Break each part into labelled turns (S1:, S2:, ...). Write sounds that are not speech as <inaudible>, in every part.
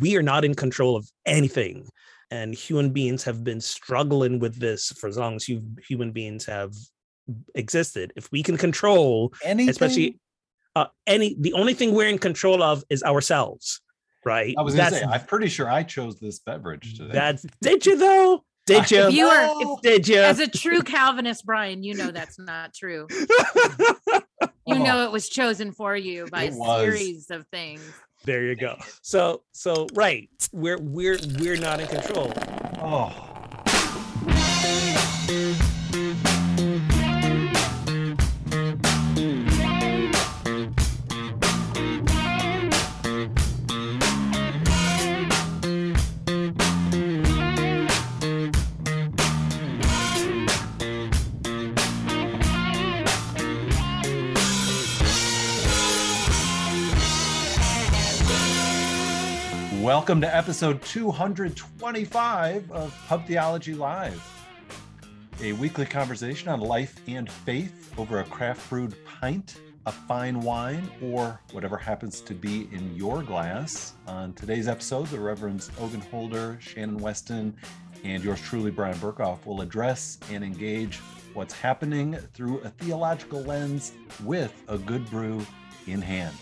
S1: we are not in control of anything and human beings have been struggling with this for as long as you human beings have existed if we can control
S2: Anything?
S1: especially uh, any the only thing we're in control of is ourselves right
S2: I was gonna
S1: that's
S2: say, I'm pretty sure I chose this beverage today.
S1: that's did you though did you
S3: If you are,
S2: Oh.
S3: if,
S1: did you
S3: as a true Calvinist, Brian, you know that's not true. <laughs> You
S2: Oh.
S3: know it was chosen for you by
S2: It
S3: a
S2: was.
S3: series of things.
S1: There you go. So so right we're we're we're not in control.
S2: Oh, welcome to episode 225 of Pub Theology Live, a weekly conversation on life and faith over a craft brewed pint, a fine wine, or whatever happens to be in your glass. On today's episode, the Reverends Ogan Holder, Shannon Weston, and yours truly, Bryan Berghoef, will address and engage what's happening through a theological lens with a good brew in hand.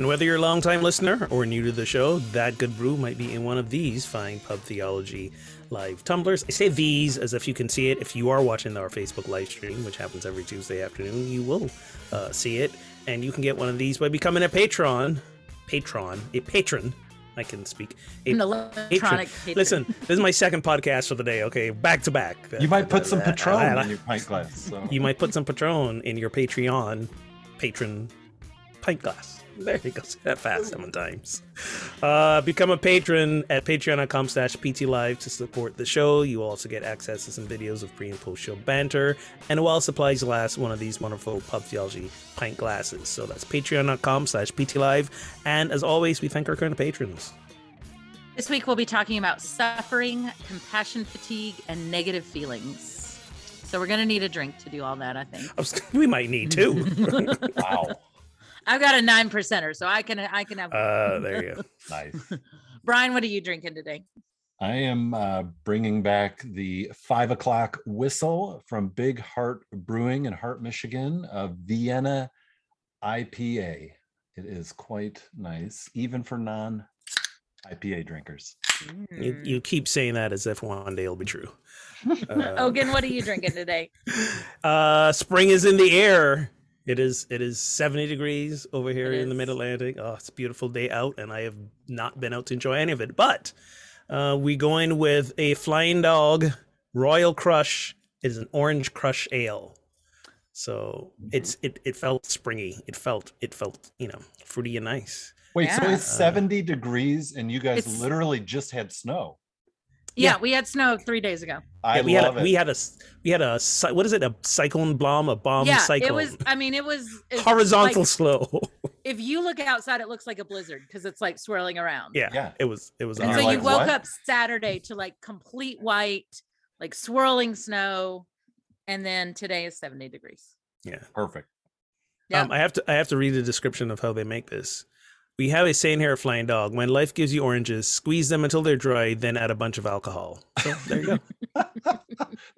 S1: And whether you're a longtime listener or new to the show, that good brew might be in one of these fine pub theology live tumblers. I say these as if you can see it. If you are watching our Facebook live stream, which happens every Tuesday afternoon, you will uh, see it. And you can get one of these by becoming a patron. Patron, a patron. I can speak. A
S3: An electronic patron.
S1: Listen, this is my second podcast for the day. Okay, back to back.
S2: You might put some Patron in your pint glass. So.
S1: You might put some Patron in your Patreon patron pint glass. <laughs> There you go. Say that fast seven times. Uh, become a patron at patreon.com slash ptlive to support the show. You will also get access to some videos of pre and post show banter and a while supplies last, one of these wonderful pub theology pint glasses. So that's patreon.com slash ptlive. And as always, we thank our current patrons.
S3: This week we'll be talking about suffering, compassion fatigue, and negative feelings. So we're gonna need a drink to do all that, I think. <laughs>
S1: We might need two. <laughs>
S2: Wow.
S3: I've got a nine percenter, so I can I can have.
S1: uh, there you go. <laughs>
S2: nice.
S3: Brian, what are you drinking today?
S2: I am uh, bringing back the five o'clock whistle from Big Hart Brewing in Hart, Michigan, a Vienna IPA. It is quite nice, even for non IPA drinkers.
S1: You,
S3: Mm.
S1: you keep saying that as if one day it'll be true. <laughs> Uh,
S3: Ogan, what are you drinking today? <laughs>
S1: uh spring is in the air it is it is 70 degrees over here
S3: It
S1: in the
S3: is.
S1: mid-atlantic. Oh it's a beautiful day out and i have not been out to enjoy any of it. But uh we going with a flying dog. Royal crush it is an orange crush ale. So it's it it felt springy. It felt it felt you know fruity and nice.
S2: Wait, so it's 70 degrees and you guys
S3: It's-
S2: literally just had snow.
S3: Yeah,
S1: Yeah.
S3: we had snow three days ago.
S2: I
S1: Yeah, we had a,
S2: it.
S1: we had a we had a what is it a cyclone bomb a bomb
S3: yeah,
S1: cyclone
S3: it was. I mean, it was it's
S1: horizontal
S3: like,
S1: slow <laughs>
S3: if you look outside, it looks like a blizzard because it's like swirling around.
S1: yeah,
S2: Yeah.
S1: it was it was
S3: And
S2: You're
S3: so you
S2: like,
S3: woke
S2: "What?"
S3: up Saturday to like complete white, like swirling snow, and then today is 70 degrees.
S1: yeah
S2: Perfect.
S3: Yeah.
S1: Um, I have to I have to read the description of how they make this. We have a saying here at Flying Dog: When life gives you oranges, squeeze them until they're dry, then add a bunch of alcohol. So there you go. <laughs>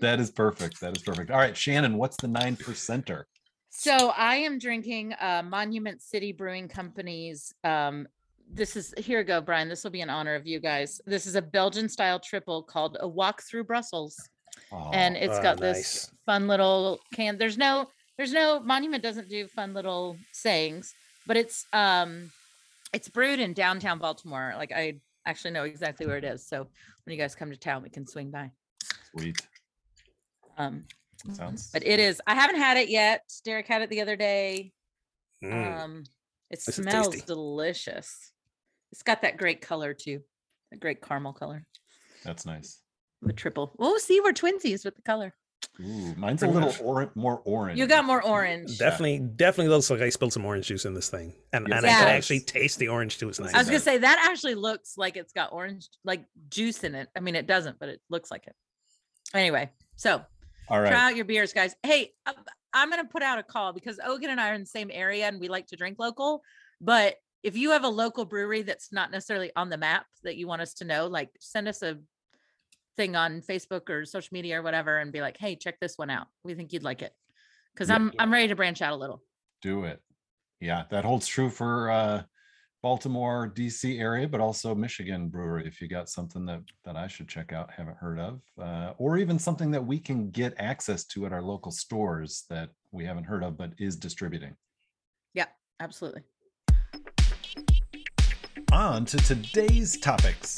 S2: that is perfect. That is perfect. All right, Shannon, what's the nine percenter?
S3: So I am drinking uh, Monument City Brewing Company's. Um, this is here you go, Brian. This will be in honor of you guys. This is a Belgian style triple called a Walk Through Brussels, and it's got
S1: nice.
S3: this fun little can. There's no, there's no Monument doesn't do fun little sayings, but it's um, it's brewed in downtown Baltimore. Like I actually know exactly where it is. So when you guys come to town, we can swing by.
S2: sweet.
S3: Um,
S2: Sounds
S3: but it is. I haven't had it yet. Derek had it the other day.
S1: Mm.
S3: Um, it
S1: This
S3: smells delicious. It's got that great color too, a great caramel color.
S2: that's nice.
S3: The triple. Oh, see, we're twinsies with the color.
S2: Ooh, mine's a little or- more orange.
S3: You got more orange.
S1: Definitely, definitely looks like I spilled some orange juice in this thing, and,
S2: Yes,
S1: and
S2: it
S1: I can actually taste the orange juice. Nice.
S3: I was gonna say that actually looks like it's got orange like juice in it. I mean, it doesn't, but it looks like it. Anyway, so
S2: All right.
S3: try out your beers, guys. Hey, uh, I'm gonna put out a call because Ogan and I are in the same area and we like to drink local, but if you have a local brewery that's not necessarily on the map that you want us to know, like send us a thing on Facebook or social media or whatever and be like, hey, check this one out. We think you'd like it. Cause
S2: Yeah.
S3: I'm I'm ready to branch out a little.
S2: Do it. Yeah, that holds true for uh Baltimore, DC area, but also Michigan brewery. If you got something that that I should check out, haven't heard of, uh, or even something that we can get access to at our local stores that we haven't heard of, but is distributing.
S3: Yeah, absolutely.
S2: On to today's topics.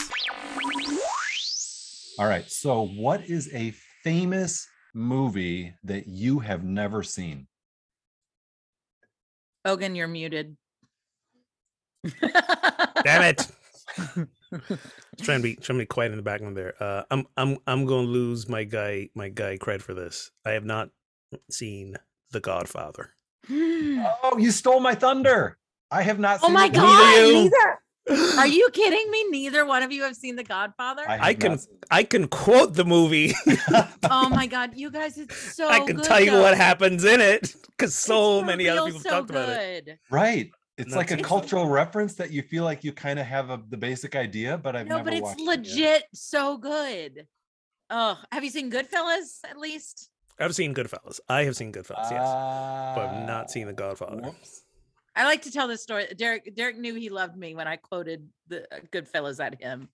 S2: All right. So, what is a famous movie that you have never seen?
S3: Ogan, you're muted.
S1: Damn it! <laughs> trying to be trying to be quiet in the background there. Uh, I'm I'm I'm going to lose my guy my guy cred for this. I have not seen The Godfather. <gasps>
S2: Oh, you stole my thunder. I have not seen that.
S3: oh
S2: seen
S3: my
S2: it.
S3: god!
S1: you.
S3: Neither. Are <laughs> you kidding me? Neither one of you have seen The Godfather.
S2: have
S1: I can-
S2: seen it.
S1: I can quote the movie. <laughs>
S3: oh my god, you guys, it's <laughs> so.
S1: I can
S3: good,
S1: tell you
S3: though.
S1: what happens in it because so
S3: for
S1: many other people
S3: so
S1: talked about it.
S2: Right. It's like a
S1: it's-
S2: cultural reference that you feel like you kind of have a, the basic idea, but I've
S3: No,
S2: never
S3: but it's
S2: watched it
S3: legit so good. Oh, have you seen Goodfellas at least?
S1: I've seen Goodfellas. I have seen Goodfellas, yes, but I've
S2: Ah,
S1: not seen The Godfather.
S2: whoops.
S3: I like to tell this story. Derek Derek knew he loved me when I quoted the uh, Goodfellas at him,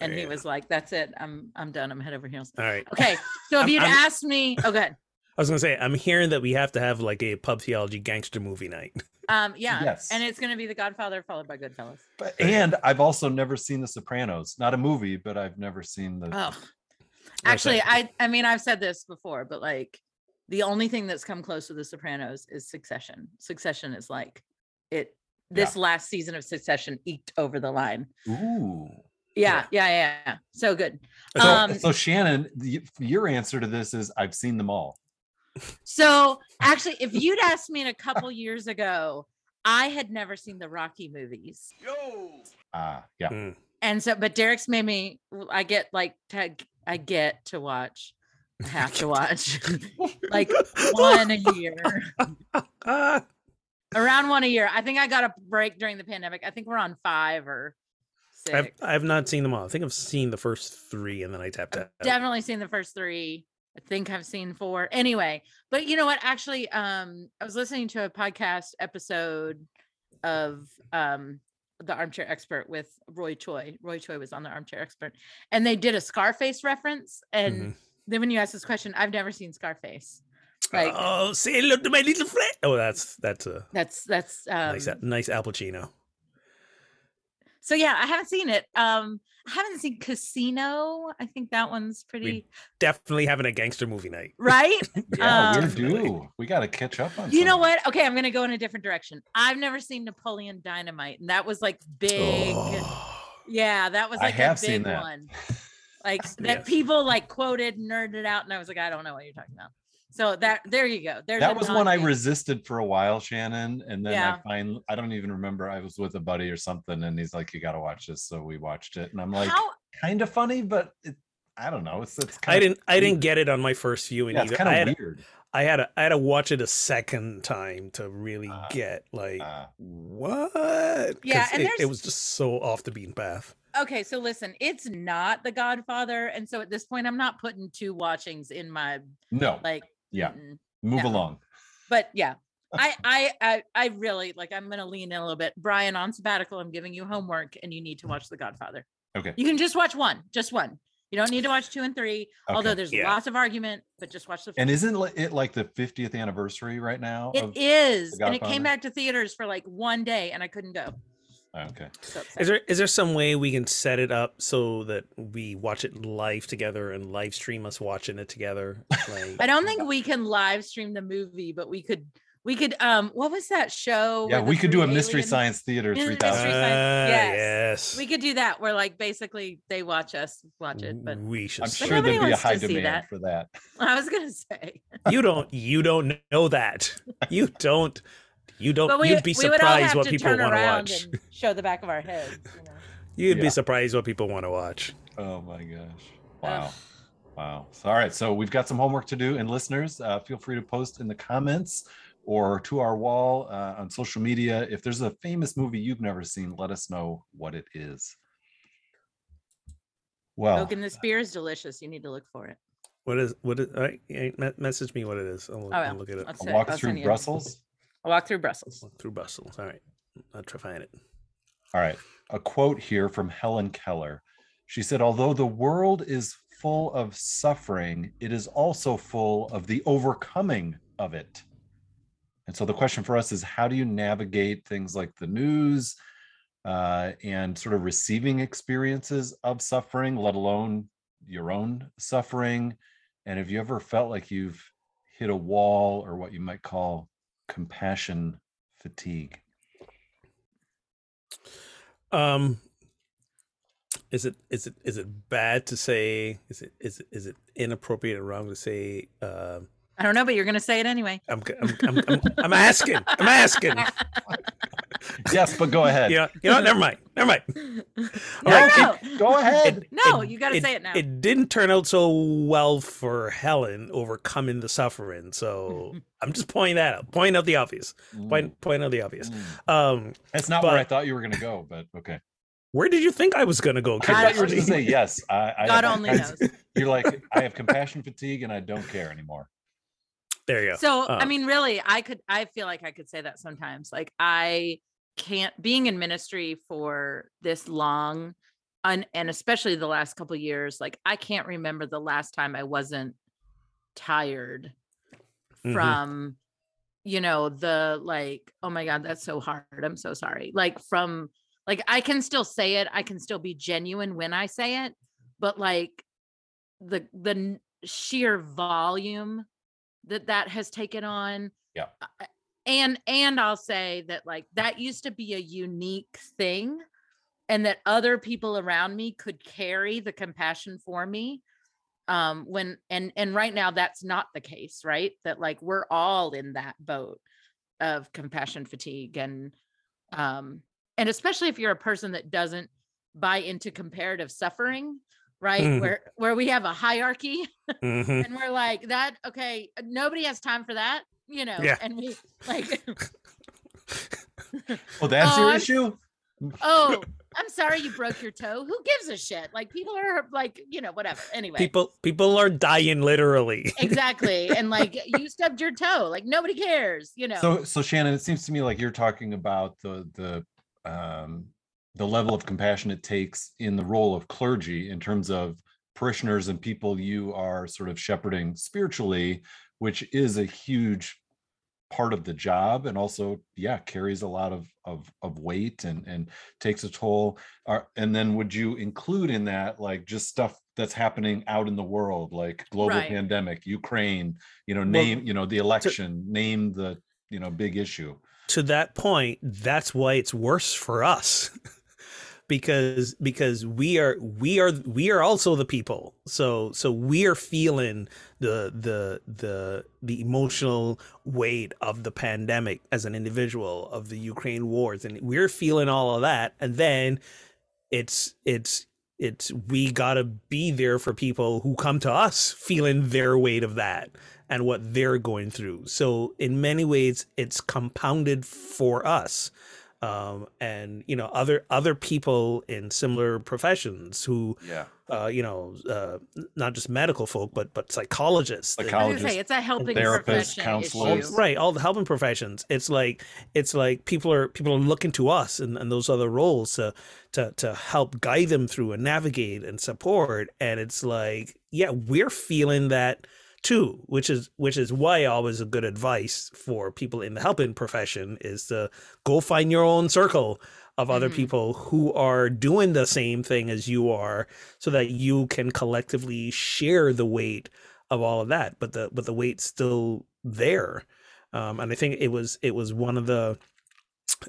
S3: and he
S1: Yeah.
S3: was like, "That's it. I'm I'm done. I'm head over heels."
S1: All right.
S3: Okay, so if you'd
S1: I'm-
S3: asked me, oh, good.
S1: I was gonna say I'm hearing that we have to have like a pub theology gangster movie night. <laughs>
S3: Um, yeah,
S2: Yes.
S3: and it's gonna be The Godfather followed by Goodfellas.
S2: But, and I've also never seen The Sopranos. Not a movie, but I've never seen the.
S3: Oh, actually. I I mean I've said this before, but like the only thing that's come close to The Sopranos is Succession. Succession is like it. This last season of Succession eked over the line.
S2: Ooh.
S3: Yeah, yeah, yeah, yeah. So good.
S2: So,
S3: Um,
S2: so Shannon, your answer to this is I've seen them all.
S3: So actually, if you'd asked me in a couple years ago, I had never seen the Rocky movies. Yo.
S2: Ah, yeah.
S1: Mm.
S3: And so, but Derek's made me, I get like, to, I get to watch, I have to watch <laughs> like one a year,
S1: Ah, <laughs>
S3: around one a year. I think I got a break during the pandemic. I think we're on five or
S1: I've
S3: six.
S1: I've not seen them all. I think I've seen the first three and then I tapped out.
S3: Definitely seen the first three. I think I've seen four. Anyway, but you know what? Actually, um, I was listening to a podcast episode of um the armchair expert with Roy Choi. Roy Choi was on the armchair expert, and they did a Scarface reference. And
S1: Mhm.
S3: then when you asked this question, I've never seen Scarface. Like
S1: oh, say hello to my little friend. Oh, that's that's a
S3: that's that's um
S1: nice nice Al Pacino.
S3: so yeah, I haven't seen it. Um I haven't seen Casino. I think that one's pretty
S1: Definitely having a gangster movie night.
S3: right. <laughs>
S2: Yeah,
S3: Um,
S2: we do. We got to catch up on.
S3: You
S2: some
S3: know what? Okay, I'm gonna go in a different direction. I've never seen Napoleon Dynamite, and that was like big.
S1: Oh.
S3: Yeah, that was
S2: I
S3: like
S2: have
S3: a big
S2: seen that.
S3: one. <laughs> Like that
S1: Yes.
S3: people like quoted, nerded out, and I was like, I don't know what you're talking about. So that there you go. There's
S2: that was one I resisted for a while, Shannon, and then
S3: Yeah.
S2: I find I don't even remember. I was with a buddy or something, and he's like, "You got to watch this," so we watched it, and I'm like,
S3: How
S2: kind of funny, but it, I don't know. It's it's
S1: I didn't I didn't get it on my first viewing
S2: Yeah, it's
S1: either.
S2: kind
S1: I
S2: of
S1: had
S2: weird.
S1: I had to I had to watch it a second time to really
S2: Ah.
S1: get like
S2: Uh,
S1: what?
S3: Yeah, and
S1: it,
S3: there's-
S1: it was just so off the beaten path.
S3: okay, so listen, it's not The Godfather, and so at this point, I'm not putting two watchings in my
S2: no,
S3: like.
S2: Yeah.
S3: mm-mm.
S2: move
S3: no.
S2: along.
S3: but yeah I, I i i really like i'm gonna lean in a little bit brian on sabbatical i'm giving you homework and you need to watch the godfather
S2: Okay.
S3: you can just watch one just one you don't need to watch two and three although there's
S1: Yeah.
S3: lots of argument but just watch the
S2: And isn't it like the 50th anniversary right now?
S3: It
S2: of-
S3: is
S2: The
S3: and it came back to theaters for like one day and i couldn't go
S2: Okay.
S3: so
S1: Is there is there some way we can set it up so that we watch it live together and live stream us watching it together? <laughs> Like,
S3: i don't think we can live stream the movie but we could we could um what was that show
S2: Yeah, we could do a
S3: three
S2: Mystery
S3: aliens-
S2: Science Theater 3000.
S3: Science-
S1: Ah,
S3: yes.
S1: yes.
S3: we could do that where like basically they watch us watch it but
S1: we should.
S2: I'm sure there'd be a high demand
S3: that.
S2: for that. <laughs>
S3: i was gonna say
S1: you don't you don't know that. <laughs> You don't you don't
S3: But we,
S1: you'd be
S3: all
S1: surprised
S3: have
S1: what
S3: to
S1: people
S3: turn
S1: want to
S3: around
S1: watch.
S3: and show the back of our heads. You know? <laughs>
S1: You'd
S2: Yeah.
S1: be surprised what people want to watch.
S2: Oh my gosh. Wow.
S3: Ugh.
S2: Wow. So, all right. So we've got some homework to do. And listeners, uh, feel free to post in the comments or to our wall uh, on social media. If there's a famous movie you've never seen, let us know what it is. Well,
S3: Oak and the Spear is delicious. You need to look for it.
S1: What is what is? All right, message me what it is. I'll,
S3: Oh,
S1: I'll
S3: yeah.
S1: look at it.
S3: Let's
S2: a
S3: say-
S2: walk
S3: I'll
S2: through
S3: send you-
S2: Brussels.
S3: A walk through Brussels.
S1: Walk through Brussels. All right, I'll try to find it.
S2: All right. A quote here from Helen Keller. She said, Although the world is full of suffering, it is also full of the overcoming of it. And so the question for us is how do you navigate things like the news uh, and sort of receiving experiences of suffering, let alone your own suffering? And have you ever felt like you've hit a wall or what you might call compassion fatigue?
S1: Um, is it is it is it bad to say? Is it is it is it inappropriate or wrong to say? Uh,
S3: I don't know, but you're going to say it anyway.
S1: I'm, g- I'm, I'm, I'm, I'm asking. I'm asking. <laughs>
S2: Yes, but go ahead.
S1: Yeah, you know. Never mind. Never mind. <laughs>
S3: no,
S1: right,
S3: no,
S2: Go ahead.
S3: no, you got to say it now.
S1: It didn't turn out so well for Helen overcoming the suffering. So <laughs> I'm just pointing that out. Pointing out the obvious.
S2: Mm,
S1: Point point out the obvious.
S2: mm.
S1: Um,
S2: That's not where I thought you were going to go, but okay.
S1: where did you think I was gonna go?
S2: I thought you were
S1: Kirsty?
S2: going to say yes. I, I, <laughs>
S3: God
S2: I-
S3: only
S2: I-
S3: knows.
S2: You're like, I have compassion fatigue and I don't care anymore.
S1: There you go.
S3: So, I
S1: Uh,
S3: mean, really, I could, I feel like I could say that sometimes. Like, I can't, being in ministry for this long, and, and especially the last couple years, like, I can't remember the last time I wasn't tired
S1: Mhm.
S3: from, you know, the like, oh my God, that's so hard. I'm so sorry. Like, from, like, I can still say it, I can still be genuine when I say it, but like, the, the sheer volume that that has taken on
S2: Yeah.
S3: And and i'll say that like that used to be a unique thing and that other people around me could carry the compassion for me um when and and right now that's not the case right that like we're all in that boat of compassion fatigue and um and especially if you're a person that doesn't buy into comparative suffering right
S1: Mhm.
S3: where where we have a hierarchy
S1: Mhm. <laughs>
S3: and we're like that okay nobody has time for that you know
S1: Yeah.
S3: and we like <laughs>
S2: Oh, that's
S3: Oh,
S2: your issue?
S3: oh <laughs> i'm sorry you broke your toe. Who gives a shit? Like people are like you know whatever. Anyway.
S1: People people are dying literally.
S3: exactly. <laughs> And like you stubbed your toe. Like nobody cares you know.
S2: So, so Shannon, it seems to me like you're talking about the, the, um, the level of compassion it takes in the role of clergy in terms of parishioners and people you are sort of shepherding spiritually, which is a huge part of the job and also yeah carries a lot of of of weight and and takes a toll Are, and then would you include in that like just stuff that's happening out in the world like global
S3: Right.
S2: pandemic ukraine you know name you know the election name the you know big issue
S1: to that point, that's why it's worse for us. <laughs> because because we are we are we are also the people. So so we are feeling the the the the emotional weight of the pandemic as an individual of the Ukraine wars and we're feeling all of that and then it's it's it's we got to be there for people who come to us feeling their weight of that and what they're going through. So in many ways, it's compounded for us, um, and you know other other people in similar professions who,
S2: yeah
S1: uh, you know, uh, not just medical folk, but but psychologists, and-
S3: I was gonna
S2: Psychologists,
S3: say it's a helping
S2: therapists,
S3: profession
S2: counselors.
S3: issue.
S1: right all the helping professions it's like it's like people are people are looking to us and, and those other roles to to to help guide them through and navigate and support and it's like yeah we're feeling that too which is which is why always a good advice for people in the helping profession is to go find your own circle of other
S3: Mhm.
S1: people who are doing the same thing as you are so that you can collectively share the weight of all of that but the but the weight's still there um and i think it was it was one of the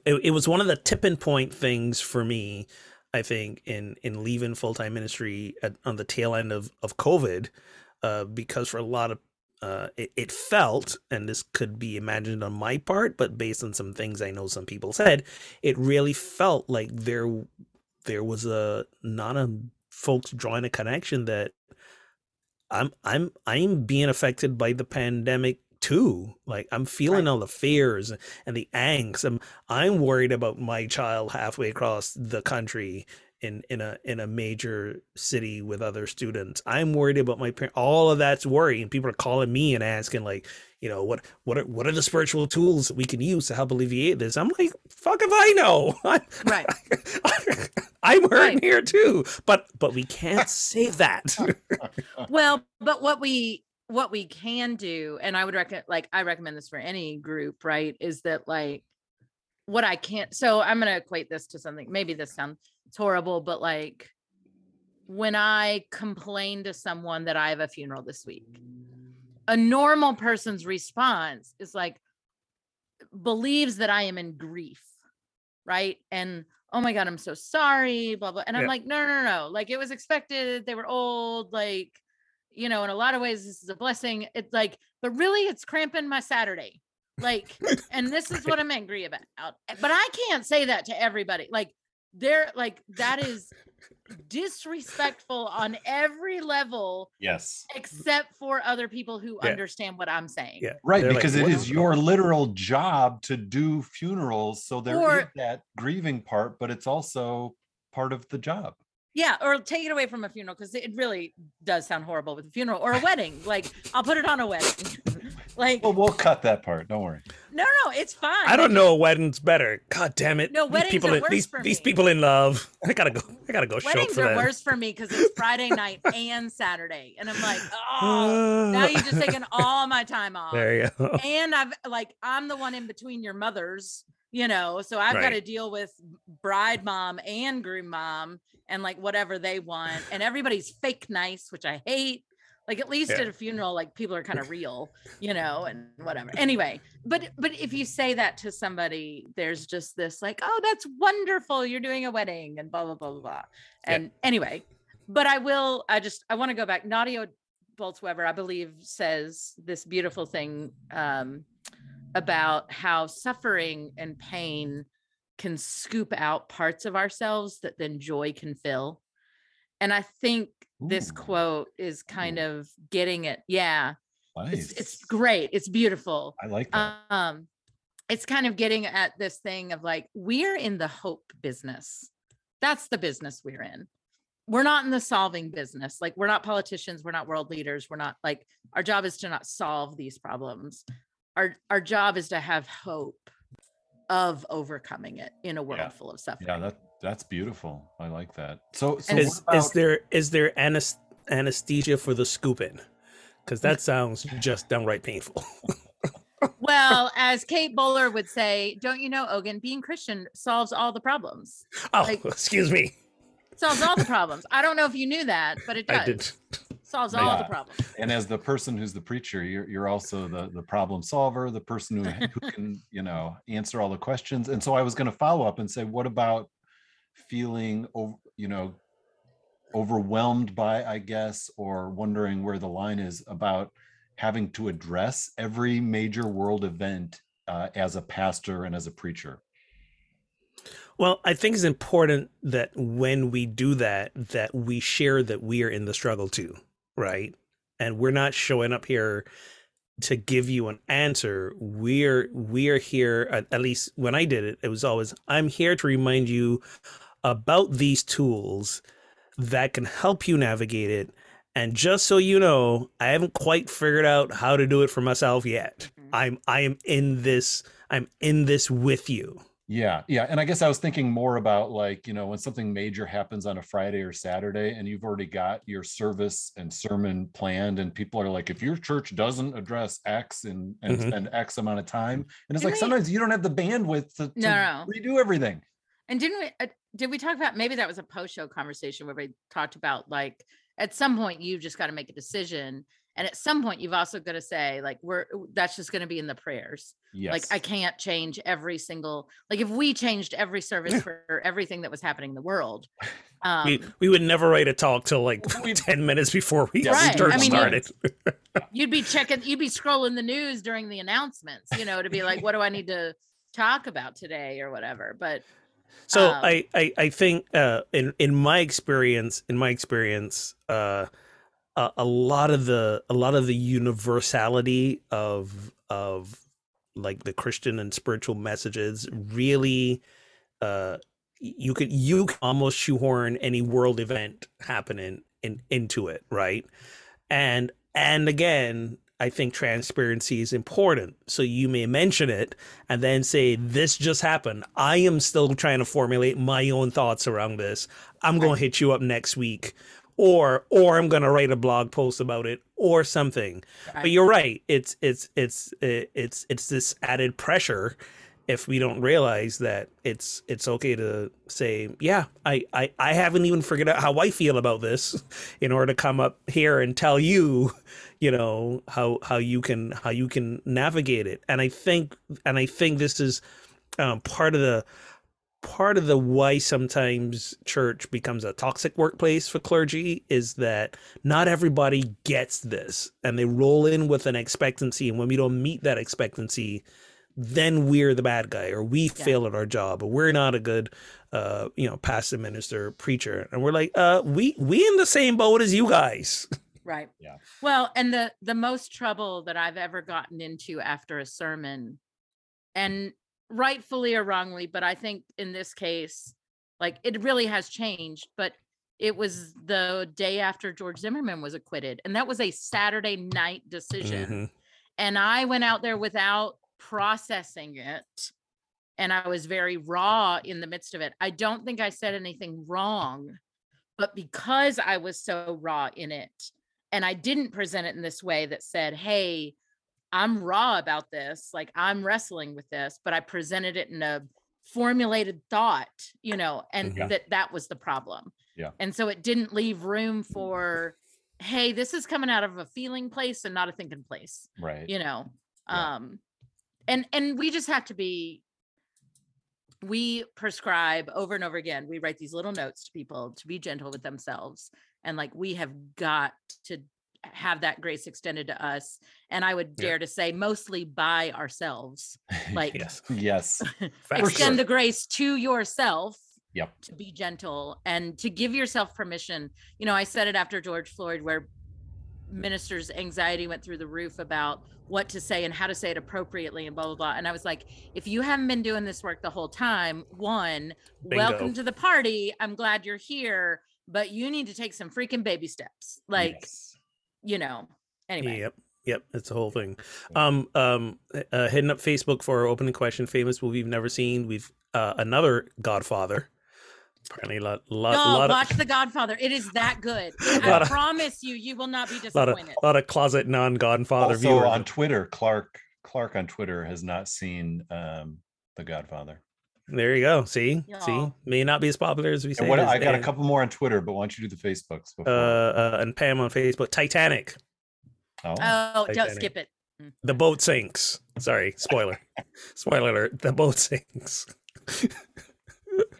S1: it, it was one of the tipping point things for me i think in in leaving full-time ministry at, on the tail end of of covid uh because for a lot of uh, it, it felt, and this could be imagined on my part, but based on some things I know some people said, it really felt like there there was a not a folks drawing a connection that I'm I'm I'm being affected by the pandemic too. Like I'm feeling
S3: Right.
S1: all the fears and the angst. I'm I'm worried about my child halfway across the country in in a in a major city with other students. I'm worried about my parent. All of that's worry, and people are calling me and asking like, you know, what what are what are the spiritual tools that we can use to help alleviate this? I'm like, fuck if I know.
S3: Right. <laughs>
S1: I'm hurting
S3: Right.
S1: here too, but but we can't <laughs> say that.
S3: well but what we what we can do and i would recommend like i recommend this for any group right is that like what i can't so i'm going to equate this to something maybe this sounds it's horrible but like when i complain to someone that i have a funeral this week a normal person's response is like believes that i am in grief right and oh my god i'm so sorry blah blah and i'm
S1: Yeah.
S3: like no no no no like it was expected they were old like you know in a lot of ways this is a blessing it's like but really it's cramping my saturday like and this is <laughs> what i'm angry about but i can't say that to everybody like they're like <laughs> that is disrespectful on every level
S2: Yes.
S3: except for other people who
S1: Yeah.
S3: understand what i'm saying
S1: Yeah.
S2: Right,
S1: They're
S2: because it
S1: "What
S2: is
S1: the-
S2: your literal job to do funerals. So there is
S3: Or-
S2: that grieving part, but it's also part of the job.
S3: Yeah, or take it away from a funeral because it really does sound horrible with a funeral or a wedding. Like I'll put it on a wedding. <laughs> like
S2: Well, we'll cut that part. Don't worry.
S3: no, no, it's fine.
S1: I don't know a wedding's better. God damn it.
S3: No,
S1: these
S3: weddings
S1: people
S3: are
S1: in,
S3: worse
S1: these
S3: for
S1: these people in love. I gotta go. I gotta go show
S3: Weddings are
S1: them.
S3: worse for me because it's Friday night <laughs> and Saturday, and I'm like, oh, uh, now you've just taken <laughs> all my time off.
S1: There you go.
S3: and I've like I'm the one in between your mothers, you know, so I've got to deal with bride mom and groom mom and like whatever they want, and everybody's fake nice, which I hate. Like at least
S1: Yeah.
S3: at a funeral, like people are kind of real, you know, and whatever. <laughs> Anyway, but but if you say that to somebody, there's just this like, oh, that's wonderful, you're doing a wedding, and blah blah blah blah blah.
S1: Yeah.
S3: And anyway, but I will. I just I want to go back. Nadia Bolz-Weber, I believe, says this beautiful thing um, about how suffering and pain can scoop out parts of ourselves that then joy can fill. And I think this quote is kind of getting it. Yeah,
S2: Nice.
S3: it's it's great. It's beautiful.
S2: I like that.
S3: Um, it's kind of getting at this thing of like we're in the hope business. That's the business we're in. We're not in the solving business. Like we're not politicians, we're not world leaders, we're not like our job is to not solve these problems. Our our job is to have hope of overcoming it in a world
S2: Yeah.
S3: full of suffering.
S2: yeah, that that's beautiful. I like that. So, so
S1: Is
S2: what
S1: is
S2: about-
S1: there is there anes- anesthesia for the scooping? Because that sounds just downright painful. <laughs>
S3: Well, as Kate Bowler would say, don't you know, Ogan, being Christian solves all the problems.
S1: Oh,
S3: Like- <laughs>
S1: excuse me.
S3: Solves all the problems. I don't know if you knew that, but it does.
S1: I did.
S3: Solves all the problems.
S2: and as the person who's the preacher, you're you're also the the problem solver, the person who, who can you know answer all the questions. And so I was going to follow up and say, what about feeling you know, overwhelmed by, I guess, or wondering where the line is about having to address every major world event uh, as a pastor and as a preacher.
S1: Well, I think it's important that when we do that, that we share that we are in the struggle too, right? And we're not showing up here to give you an answer. We're we're here. At least when I did it, it was always I'm here to remind you about these tools that can help you navigate it. And just so you know, I haven't quite figured out how to do it for myself yet.
S3: Mhm.
S1: I'm I am in this. I'm in this with you.
S2: Yeah, yeah. And I guess I was thinking more about like, you know, when something major happens on a Friday or Saturday and you've already got your service and sermon planned, and people are like, if your church doesn't address X and, and
S1: Mhm.
S2: spend X amount of time, and it's
S3: Didn't
S2: like
S3: we-
S2: sometimes you don't have the bandwidth to, to
S3: No, no.
S2: redo everything.
S3: And didn't we uh, did we talk about maybe that was a post show conversation where we talked about like at some point you've just got to make a decision and at some point you've also got to say like we're that's just going to be in the prayers.
S2: Yes.
S3: Like I can't change every single like if we changed every service
S1: Yeah.
S3: for everything that was happening in the world. <laughs> Um
S1: we we would never write a talk till like <laughs> 10 minutes before we
S2: Yeah,
S3: Right, I mean, you-
S1: started. <laughs>
S3: you'd be checking you'd be scrolling the news during the announcements, you know, to be like what do I need to talk about today or whatever. But
S1: So
S3: Um,
S1: I, I I think uh in in my experience in my experience uh a, a lot of the a lot of the universality of of like the Christian and spiritual messages really uh you could you can almost shoehorn any world event happening in into it, right? And and again, I think transparency is important. So you may mention it and then say, This just happened. I am still trying to formulate my own thoughts around this. I'm going to hit you up next week. Or, or I'm gonna write a blog post about it, or something. But you're right. It's it's it's it's it's this added pressure if we don't realize that it's it's okay to say yeah I, I i haven't even figured out how i feel about this <laughs> in order to come up here and tell you <laughs> you know how how you can how you can navigate it. And i think and i think this is um, part of the part of the why sometimes church becomes a toxic workplace for clergy is that not everybody gets this and they roll in with an expectancy and when we don't meet that expectancy then we're the bad guy or we
S3: Yeah.
S1: fail at our job or we're not a good uh you know pastor minister preacher and we're like uh we we in the same boat as you guys
S3: Right.
S2: Yeah.
S3: Well, and the the most trouble that I've ever gotten into after a sermon, and rightfully or wrongly, but I think in this case, like it really has changed. But it was the day after George Zimmerman was acquitted, and that was a Saturday night decision.
S1: Mhm.
S3: And I went out there without processing it. And I was very raw in the midst of it. I don't think I said anything wrong, but because I was so raw in it, and I didn't present it in this way that said, Hey, I'm raw about this, like I'm wrestling with this, but I presented it in a formulated thought, you know, and
S2: Mhm.
S3: that that was the problem.
S2: Yeah.
S3: And so it didn't leave room for, Hey, this is coming out of a feeling place and not a thinking place
S2: Right.
S3: you know
S2: Yeah.
S3: um and and we just have to be we prescribe over and over again we write these little notes to people to be gentle with themselves and like we have got to have that grace extended to us and i would
S1: Yeah.
S3: dare to say mostly by ourselves <laughs> like
S1: yes
S2: yes. <laughs>
S3: Extend
S1: sure.
S3: the grace to yourself
S2: Yep.
S3: to be gentle and to give yourself permission you know i said it after george floyd where ministers anxiety went through the roof about what to say and how to say it appropriately and blah blah blah and i was like if you haven't been doing this work the whole time one welcome to the party i'm glad you're here but you need to take some freaking baby steps like
S2: Yes.
S3: you know anyway
S1: Yep. Yep. It's the whole thing. Um, um, uh, hitting up Facebook for our opening question, famous movie you've never seen. We've uh, another Godfather. Apparently, a lot, lot,
S3: no,
S1: lot
S3: watch
S1: of,
S3: The Godfather. It is that good. <laughs> I
S1: of-
S3: promise you, you will not be
S1: lot of,
S3: disappointed.
S1: lot of closet non-Godfather
S2: Also
S1: viewers.
S2: on Twitter, Clark Clark on Twitter has not seen um, The Godfather.
S1: There you go. See, see,
S3: Y'all.
S1: may not be as popular as we say.
S2: What,
S1: it is.
S2: I got a couple more on Twitter, but why don't you do the Facebooks
S1: Uh,
S2: before?
S1: uh, and Pam on Facebook. Titanic.
S2: oh,
S3: Oh, don't skip it.
S1: The boat sinks. Sorry, spoiler. <laughs> spoiler alert. The boat <laughs> sinks.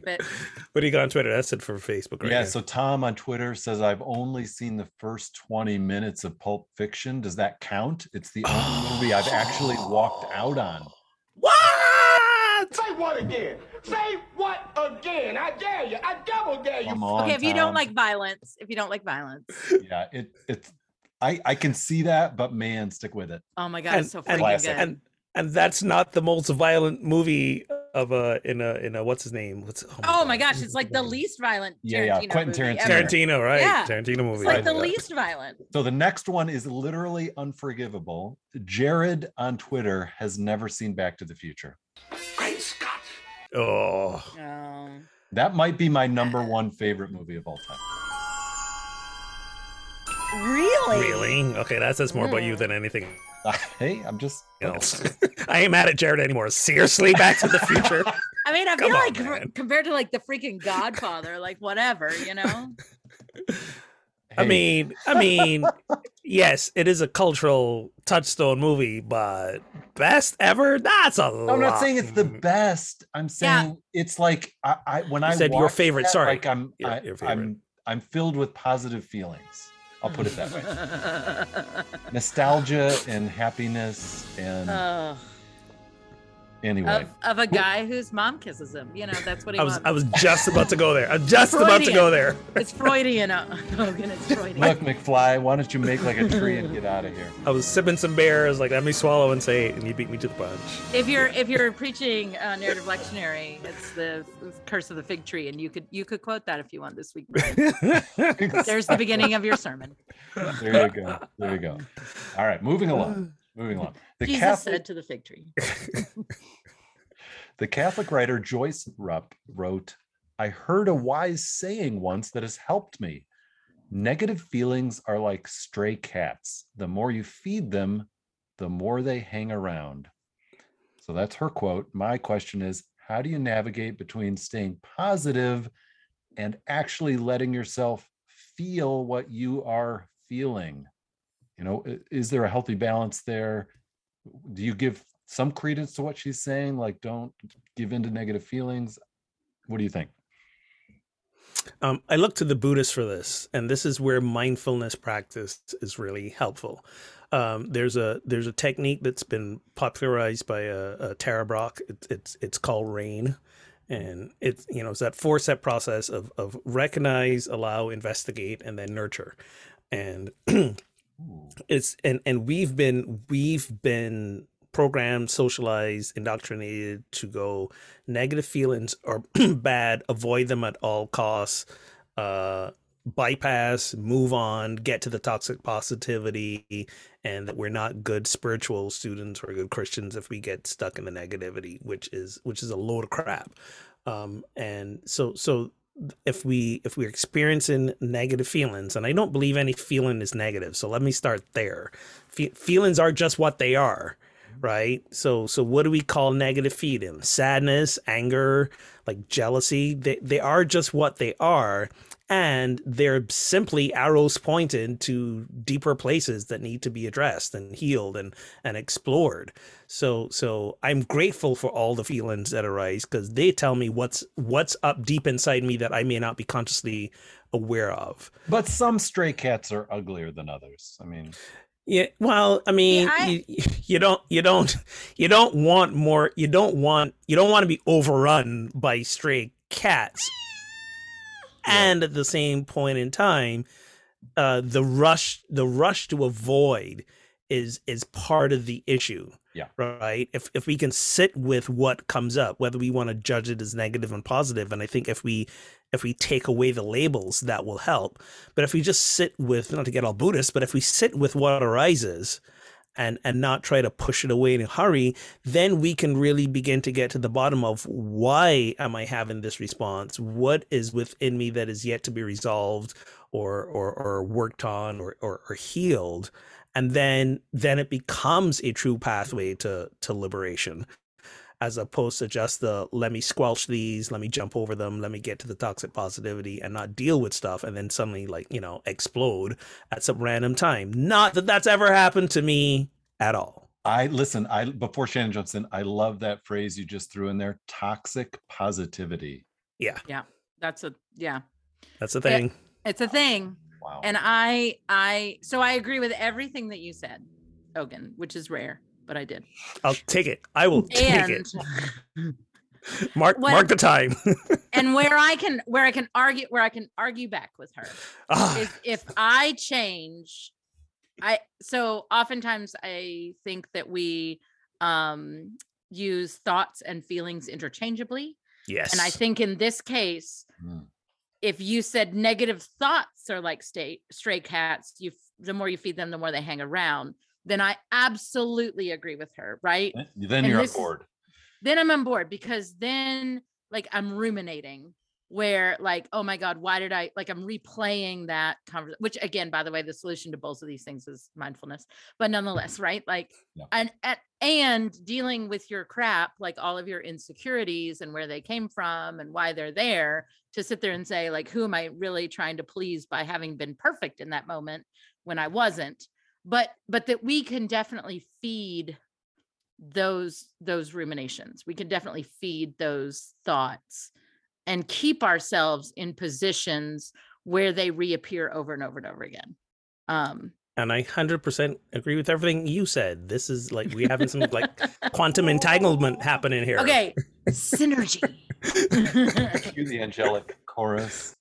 S3: But <laughs>
S1: What do you got on Twitter? That's it for Facebook, right?
S2: yeah.
S1: now.
S2: So Tom on Twitter says I've only seen the first 20 minutes of Pulp Fiction. Does that count? It's the only <gasps> movie I've actually walked out on.
S1: What?
S4: Say what again? Say what again? I dare you. I double dare you.
S2: On,
S3: okay, if you don't like violence, if you don't like violence,
S2: yeah, it it's I I can see that, but man, stick with it.
S3: oh my god,
S1: And,
S3: it's so
S1: and,
S3: freaking
S2: Classic.
S3: good.
S1: and and that's not the most violent movie of a in a in a what's his name? What's
S3: oh my oh gosh, it's like the least violent
S2: Yeah, yeah,
S3: Tarantino
S2: Quentin
S3: movie
S2: Tarantino.
S3: ever.
S1: Tarantino, right?
S3: Yeah,
S1: Tarantino movie.
S3: It's like
S1: I
S3: the
S1: know
S3: least violent.
S2: So the next one is literally unforgivable. Jared on Twitter has never seen Back to the Future.
S4: Great Scott.
S1: Oh,
S3: Oh.
S2: That might be my number one favorite movie of all time.
S3: Really?
S1: really? Okay, that says more about you than anything <laughs>
S2: hey, I'm just
S1: else. <laughs> I ain't mad at Jared anymore. Seriously, Back to the Future. <laughs>
S3: I mean, I
S1: Come
S3: feel
S1: on,
S3: like
S1: man.
S3: compared to like the freaking Godfather, like whatever, you know?
S1: I
S2: Hey,
S1: mean, I mean, yes, it is a cultural touchstone movie, but best ever? That's a lot.
S2: I'm not saying it's the best. I'm saying it's like I, I when I
S1: said your
S2: watch
S1: favorite,
S2: that,
S1: sorry.
S2: like I'm
S1: Your-
S2: I,
S1: your favorite.
S2: I'm I'm filled with positive feelings. I'll put it that way. Nostalgia and happiness and Anyway,
S3: of, of a guy whose mom kisses him. You know, that's what he
S1: I was
S3: wants.
S1: I was just about to go there. I'm <laughs> just about to go there. <laughs>
S3: it's Freudian. uh, <laughs> Ogan, it's Freudian.
S2: look, McFly, why don't you make like a tree and get out of here?
S1: I was sipping some beer. I was like, let me swallow and say, and you beat me to the punch.
S3: if you're if you're preaching uh, narrative lectionary, it's the curse of the fig tree, and you could you could quote that if you want this week. There's the beginning of your sermon.
S2: there you go. There you go. All right, moving along. Moving along. The
S3: Jesus
S2: Catholic
S3: said to the fig tree. <laughs>
S2: The Catholic writer Joyce Rupp wrote, I heard a wise saying once that has helped me. Negative feelings are like stray cats. The more you feed them, the more they hang around. So that's her quote. My question is how do you navigate between staying positive and actually letting yourself feel what you are feeling? You know, is there a healthy balance there? Do you give some credence to what she's saying? Like, don't give in to negative feelings. What do you think?
S1: Um, I look to the Buddhists for this, and this is where mindfulness practice is really helpful. Um, there's a there's a technique that's been popularized by a, a Tara. It's it's it's called RAIN, and it's you know it's that four step process of of recognize, allow, investigate, and then nurture, and <clears throat> it's and and we've been we've been programmed socialized indoctrinated to go negative feelings are <clears throat> bad avoid them at all costs uh bypass move on get to the toxic positivity and that we're not good spiritual students or good christians if we get stuck in the negativity which is which is a load of crap. Um and so so if we if we're experiencing negative feelings and i don't believe any feeling is negative so let me start there. Fe- feelings are just what they are right? So so what do we call negative feelings? Sadness anger like jealousy they, they are just what they are and they're simply arrows pointed to deeper places that need to be addressed and healed and and explored so so i'm grateful for all the feelings that arise because they tell me what's what's up deep inside me that i may not be consciously aware of
S2: But some stray cats are uglier than others. I mean,
S1: yeah, well, I mean,
S3: I-
S1: you, you don't, you don't, you don't want more. You don't want, you don't want to be overrun by stray cats. And at the same point in time, uh, the rush, the rush to avoid, is is part of the issue.
S2: Yeah.
S1: Right. If if we can sit with what comes up, whether we want to judge it as negative and positive, and I think if we if we take away the labels, that will help. But if we just sit with, not to get all Buddhist, but if we sit with what arises and and not try to push it away in a hurry, then we can really begin to get to the bottom of why am I having this response? What is within me that is yet to be resolved or or, or worked on or, or or healed? And then then it becomes a true pathway to to liberation as opposed to just the let me squelch these, let me jump over them, let me get to the toxic positivity and not deal with stuff and then suddenly like, you know, explode at some random time. Not that that's ever happened to me at all.
S2: I listen, I before Shannon jumps in, I love that phrase you just threw in there toxic positivity.
S1: Yeah, Yeah.
S3: That's a yeah.
S1: that's a thing.
S3: It's a thing.
S2: Wow.
S3: And I I so I agree with everything that you said, Ogan, which is rare, but I did.
S1: I'll take it. I will take
S3: And
S1: it. <laughs> Mark
S3: what-
S1: mark the time. <laughs>
S3: and where I can where I can argue where I can argue back with her
S1: Ah,
S3: is if I change I so oftentimes I think that we um use thoughts and feelings interchangeably
S1: yes.
S3: and I think in this case
S2: Mm.
S3: if you said negative thoughts are like stay, stray cats you the more you feed them the more they hang around then I absolutely agree with her right
S2: Then-
S3: and
S2: you're on
S3: this is-
S2: board.
S3: then I'm on board because then like I'm ruminating where like oh my god why did I like I'm replaying that conversation which again by the way the solution to both of these things is mindfulness but nonetheless right like
S2: Yeah.
S3: and and and dealing with your crap like all of your insecurities and where they came from and why they're there to sit there and say like who am I really trying to please by having been perfect in that moment when I wasn't but but that we can definitely feed those those ruminations we can definitely feed those thoughts and keep ourselves in positions where they reappear over and over and over again um
S1: and I hundred percent agree with everything you said. This is like we having some like <laughs> quantum entanglement happening here.
S3: Okay, synergy.
S2: Cue the <laughs> angelic chorus.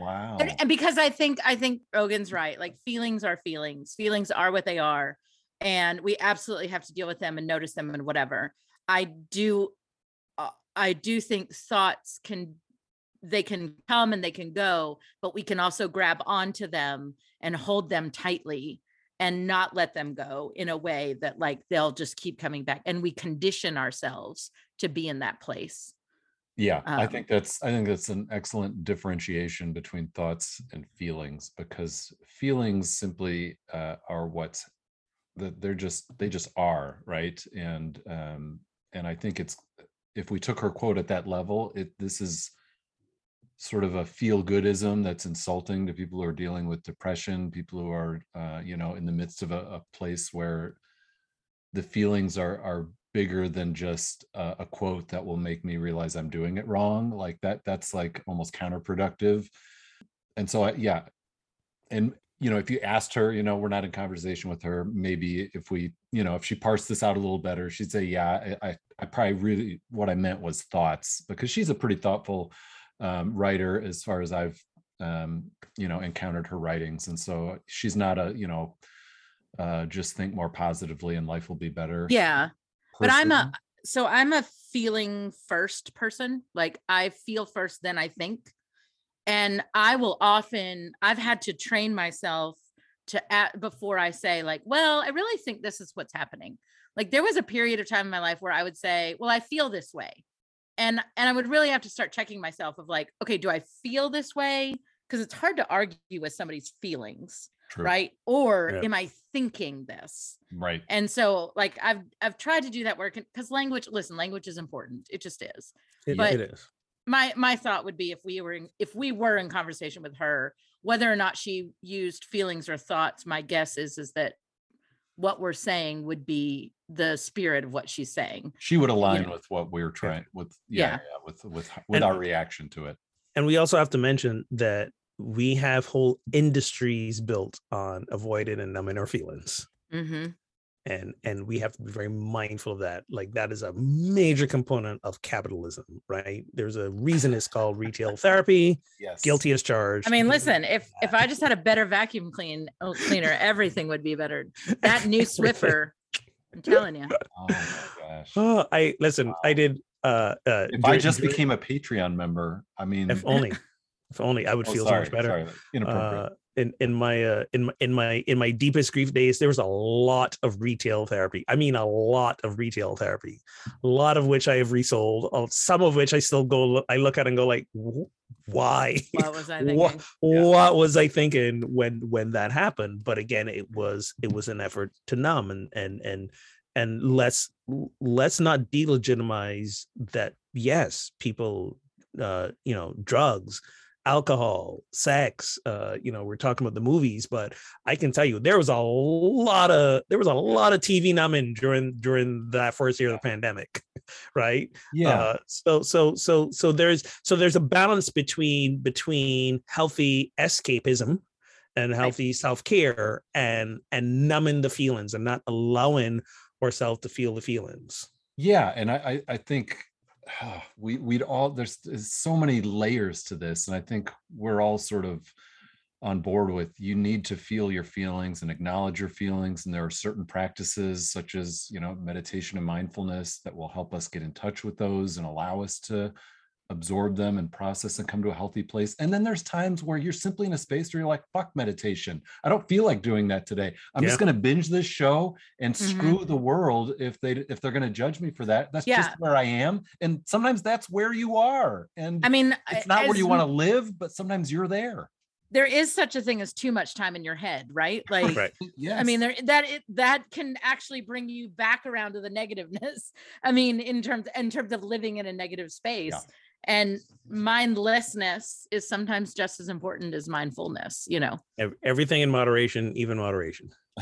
S2: Wow.
S3: and, and because I think I think Ogan's right. Like feelings are feelings. Feelings are what they are, and we absolutely have to deal with them and notice them and whatever. I do, uh, I do think thoughts can, they can come and they can go, but we can also grab onto them and hold them tightly and not let them go in a way that like they'll just keep coming back and we condition ourselves to be in that place.
S2: Yeah, I
S3: Um,
S2: think that's I think that's an excellent differentiation between thoughts and feelings because feelings simply uh, are what that they're just they just are right? And um and I think it's if we took her quote at that level it this is sort of a feel goodism that's insulting to people who are dealing with depression people who are uh, you know in the midst of a, a place where the feelings are are bigger than just a, quote that will make me realize i'm doing it wrong like that that's like almost counterproductive. And so I, yeah. And you know if you asked her you know we're not in conversation with her maybe if we you know if she parsed this out a little better she'd say yeah i i, I probably really what i meant was thoughts because she's a pretty thoughtful um, writer as far as i've um, you know encountered her writings. And so she's not a you know uh, just think more positively and life will be better.
S3: Yeah. But I'm a so I'm a feeling first person. Like I feel first, then I think. And I will often, I've had to train myself to at before I say, like, well, I really think this is what's happening. Like there was a period of time in my life where I would say, well, I feel this way. And and I would really have to start checking myself of like, okay, do I feel this way? Because it's hard to argue with somebody's feelings,
S2: True.
S3: right? Or
S1: Yeah.
S3: am I thinking this?
S2: right
S3: and so like i've i've tried to do that work because language listen language is important it just is
S1: It-
S3: But-
S1: it is.
S3: my my thought would be if we were in, if we were in conversation with her whether or not she used feelings or thoughts my guess is is that what we're saying would be the spirit of what she's saying
S2: she would align
S3: know.
S2: with what we're trying with
S3: Yeah.
S2: yeah, yeah, with with with
S1: And-
S2: our reaction to it
S1: And we also have to mention that we have whole industries built on avoiding and numbing our feelings.
S3: hmm
S1: and and we have to be very mindful of that. Like that is a major component of capitalism right? There's a reason it's called retail therapy. <laughs>
S2: Yes.
S1: Guilty as charged.
S3: I mean listen if if i just had a better vacuum clean oh, cleaner everything would be better. That new <laughs> swiffer i'm telling you
S2: oh my gosh.
S1: Oh i listen i did uh uh
S2: if i just
S1: during-
S2: became a patreon member i mean
S1: if only if only i would
S2: oh,
S1: feel
S2: sorry,
S1: so much better.
S2: sorry, inappropriate.
S1: Uh in in my uh in in my in my deepest grief days there was a lot of retail therapy. I mean a lot of retail therapy. A lot of which i have resold. Some of which i still go look, i look at and go like "Wh- why?
S3: What was i <laughs>
S1: Wha-
S3: thinking?
S1: What was i thinking when when that happened? But again it was it was an effort to numb and and and and let's let's not delegitimize that yes people uh you know drugs alcohol sex uh you know we're talking about the movies but i can tell you there was a lot of there was a lot of tv numbing during during that first year of the pandemic <laughs> right?
S2: Yeah.
S1: Uh, so so so so there's so there's a balance between between healthy escapism and healthy self-care and and numbing the feelings and not allowing ourselves to feel the feelings.
S2: Yeah and i i, I think Ah, we we'd all there's, there's so many layers to this and i think we're all sort of on board with you need to feel your feelings and acknowledge your feelings and there are certain practices such as you know meditation and mindfulness that will help us get in touch with those and allow us to absorb them and process and come to a healthy place. And then there's times where you're simply in a space where you're like fuck meditation. I don't feel like doing that today. I'm just going to binge this show and
S3: Mhm.
S2: screw the world if they if they're going to judge me for that. That's just where i am. And sometimes that's where you are. And
S3: i mean
S2: it's not where you want to live but sometimes you're there.
S3: There is such a thing as too much time in your head right? Like
S1: right.
S2: Yes
S3: I mean, there that it that can actually bring you back around to the <laughs> negativeness. I mean, in terms in terms of living in a negative space. And mindlessness is sometimes just as important as mindfulness, you know.
S1: Everything in moderation even moderation <laughs>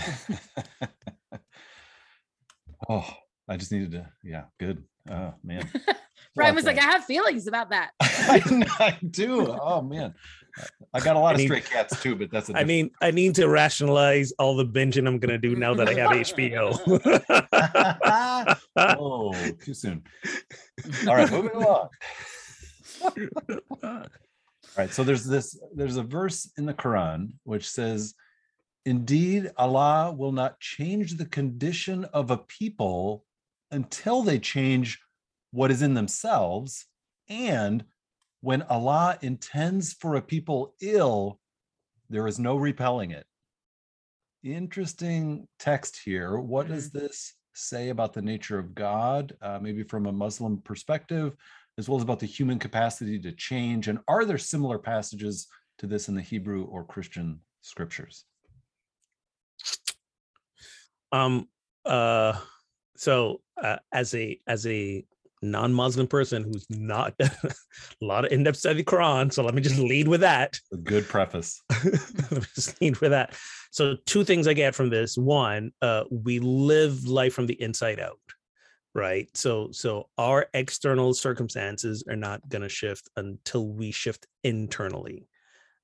S2: oh i just needed to yeah good oh man <laughs>
S3: Bryan was like, I have feelings about that. <laughs>
S2: I, I do. Oh man, I got a lot
S1: I
S2: of
S1: need-
S2: stray cats too, but that's a
S1: I mean, I need to rationalize all the binging I'm gonna do now that I have HBO.
S2: oh, too soon. All right, moving along. All right, so there's this there's a verse in the Quran which says, "Indeed, Allah will not change the condition of a people until they change what is in themselves, and when Allah intends for a people ill, there is no repelling it." Interesting text here. What does this say about the nature of God, uh, maybe from a Muslim perspective, as well as about the human capacity to change? And are there similar passages to this in the Hebrew or Christian scriptures?
S1: um uh so uh, as a as a non-muslim person who's not <laughs> a lot of in-depth study quran so let me just lead with that
S2: A good preface. <laughs>
S1: Let me just lead with that so two things i get from this one uh we live life from the inside out right so so our external circumstances are not going to shift until we shift internally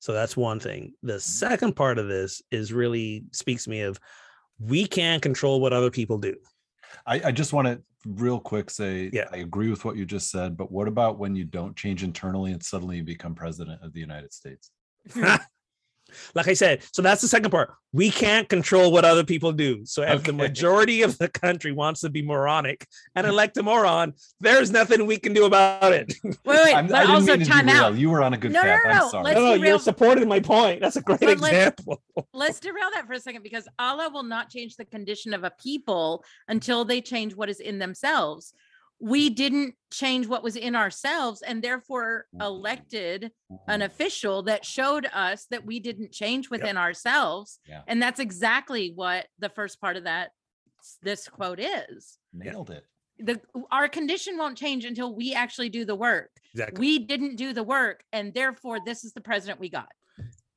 S1: so that's one thing the second part of this is really speaks to me of we can't control what other people do
S2: I, I just want to real quick say
S1: Yeah.
S2: I agree with what you just said, but what about when you don't change internally and suddenly you become president of the United States? <laughs>
S1: like I said, so that's the second part. We can't control what other people do. So if the majority of the country wants to be moronic and hmm. elect a moron, there's nothing we can do about it.
S3: Wait, wait,
S2: I'm-
S3: but also time
S2: derail.
S3: out.
S2: You were on a good
S3: No, no,
S2: path.
S3: no,
S2: I'm sorry.
S3: Let's
S1: no,
S3: derail-
S1: you're supporting my point. That's a great
S3: But let's-
S1: example.
S3: Let's derail that for a second because Allah will not change the condition of a people until they change what is in themselves. We didn't change what was in ourselves and therefore mm-hmm. elected an mm-hmm. official that showed us that we didn't change within ourselves.
S2: Yeah.
S3: And that's exactly what the first part of that this quote is.
S2: Nailed it.
S3: The our condition won't change until we actually do the work.
S1: Exactly.
S3: We didn't do the work and therefore this is the president we got.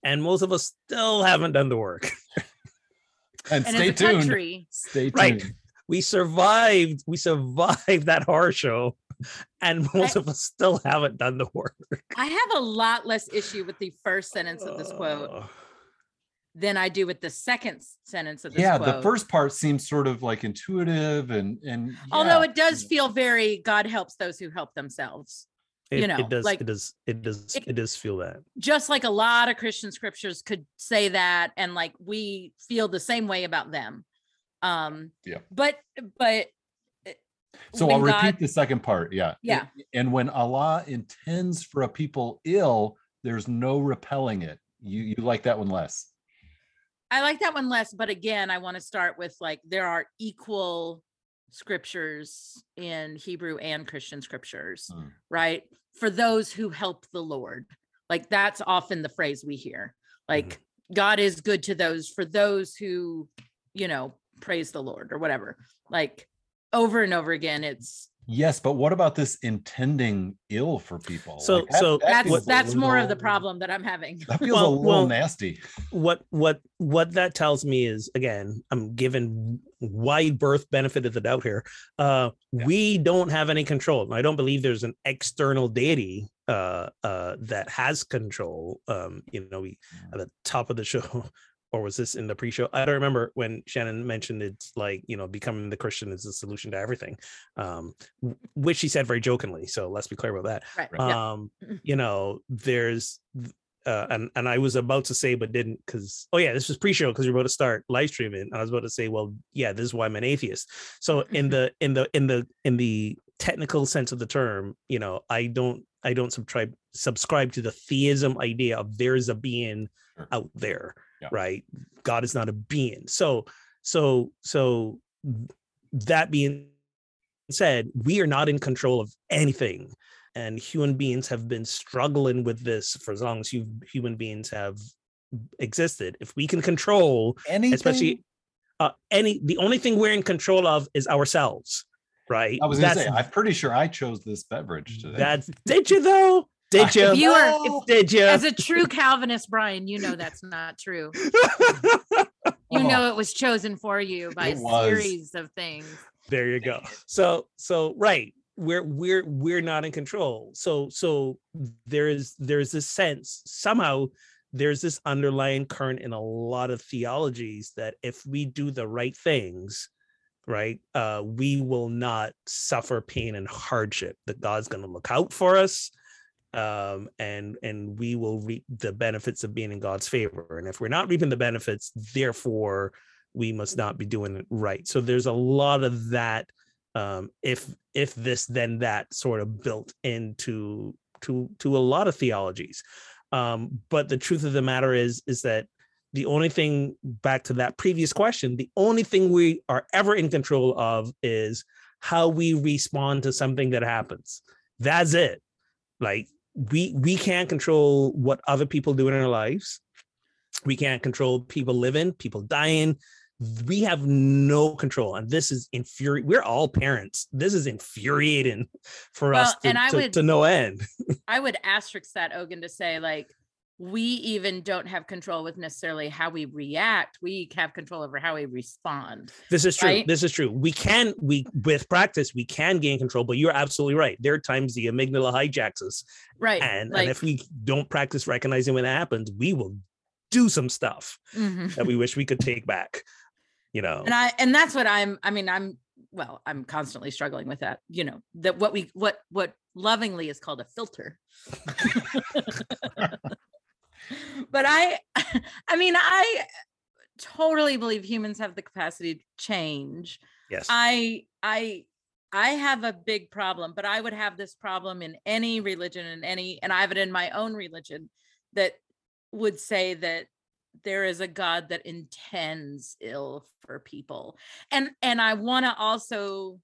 S1: and most of us still haven't done the work.
S2: And,
S3: And
S2: stay tuned.
S3: country,
S2: Stay tuned.
S1: Right. We survived. We survived that horror show, and <laughs> most
S3: I-
S1: of us still haven't done the work.
S3: I have a lot less issue with the first sentence of this quote than I do with the second sentence of this
S2: Yeah,
S3: quote.
S2: the first part seems sort of like intuitive and and
S3: Although it does feel very God helps those who help themselves.
S1: It,
S3: you know,
S1: it does.
S3: like-
S1: it does. It does.
S3: it-
S1: It does feel that.
S3: Just like a lot of Christian scriptures could say that and like we feel the same way about them. Um
S2: Yeah.
S3: but but
S2: So I'll repeat the second part. Yeah.
S3: Yeah.
S2: And when Allah intends for a people ill, there's no repelling it. You you like that one less.
S3: I like that one less, but again, I want to start with like there are equal scriptures in Hebrew and Christian scriptures,
S2: Mm.
S3: right? For those who help the Lord. Like that's often the phrase we hear. Like God is good to those for those who, you know, praise the Lord or whatever. Like over and over again, it's
S2: Yes, but what about this intending ill for people?
S1: So-
S2: Like, that-
S1: so
S2: that
S3: that's
S2: feels a
S3: that's more of the problem that I'm having.
S2: That feels
S1: Well-
S2: a little
S1: well-
S2: nasty.
S1: what what what that tells me is again i'm given wide berth benefit of the doubt here uh
S2: Yeah.
S1: we don't have any control i don't believe there's an external deity uh uh that has control um you know we at the top of the show or was this in the pre-show? I don't remember when shannon mentioned it's like you know becoming the christian is the solution to everything um which she said very jokingly so let's be clear about that.
S3: Right. yeah.
S1: um you know there's uh, and and I was about to say but didn't because oh yeah this was pre-show because we are about to start live streaming and I was about to say well yeah this is why I'm an atheist. So <laughs> in the in the in the in the technical sense of the term you know I don't I don't subscribe subscribe to the theism idea of there's a being out there
S2: Yeah.
S1: right God is not a being so so so that being said we are not in control of anything and human beings have been struggling with this for as long as you human beings have existed if we can control
S2: Anything?
S1: especially uh any the only thing we're in control of is ourselves right
S2: I was gonna say,
S1: That's-
S2: I'm pretty sure I chose this beverage today.
S1: that's did you though did you
S3: If you are- if-
S1: did you
S3: As a true Calvinist, Bryan, you know that's not true. <laughs> You
S2: Oh.
S3: know it was chosen for you by
S2: It
S3: a
S2: was.
S3: series of things.
S1: there you go so so right we're we're we're not in control so so there is there's this sense somehow there's this underlying current in a lot of theologies that if we do the right things right uh we will not suffer pain and hardship that god's going to look out for us um and and we will reap the benefits of being in god's favor. And if we're not reaping the benefits therefore we must not be doing it right. So there's a lot of that um if if this then that sort of built into to to a lot of theologies. Um but the truth of the matter is is that the only thing back to that previous question the only thing we are ever in control of is how we respond to something that happens. That's it. Like we we can't control what other people do in our lives. We can't control people living people dying. We have no control and this is infuriating we're all parents. This is infuriating <laughs> for
S3: Well,
S1: us to,
S3: and I
S1: to,
S3: would-
S1: to no end. <laughs>
S3: I would asterisk that Ogan to say like we even don't have control with necessarily how we react. We have control over how we respond.
S1: This is true.
S3: right?
S1: This is true. We can we with practice we can gain control, but you're absolutely right. There are times the amygdala hijacks us,
S3: Right.
S1: and
S3: like,
S1: and if we don't practice recognizing when it happens, we will do some stuff
S3: mhm.
S1: that we wish we could take back. You know,
S3: and I and that's what I'm I mean, I'm well, I'm constantly struggling with that, you know, that what we what what lovingly is called a filter. <laughs> <laughs> but I <laughs> I mean, I totally believe humans have the capacity to change.
S1: yes,
S3: I I I have a big problem, but I would have this problem in any religion and any and I have it in my own religion that would say that there is a god that intends ill for people. And and I want to also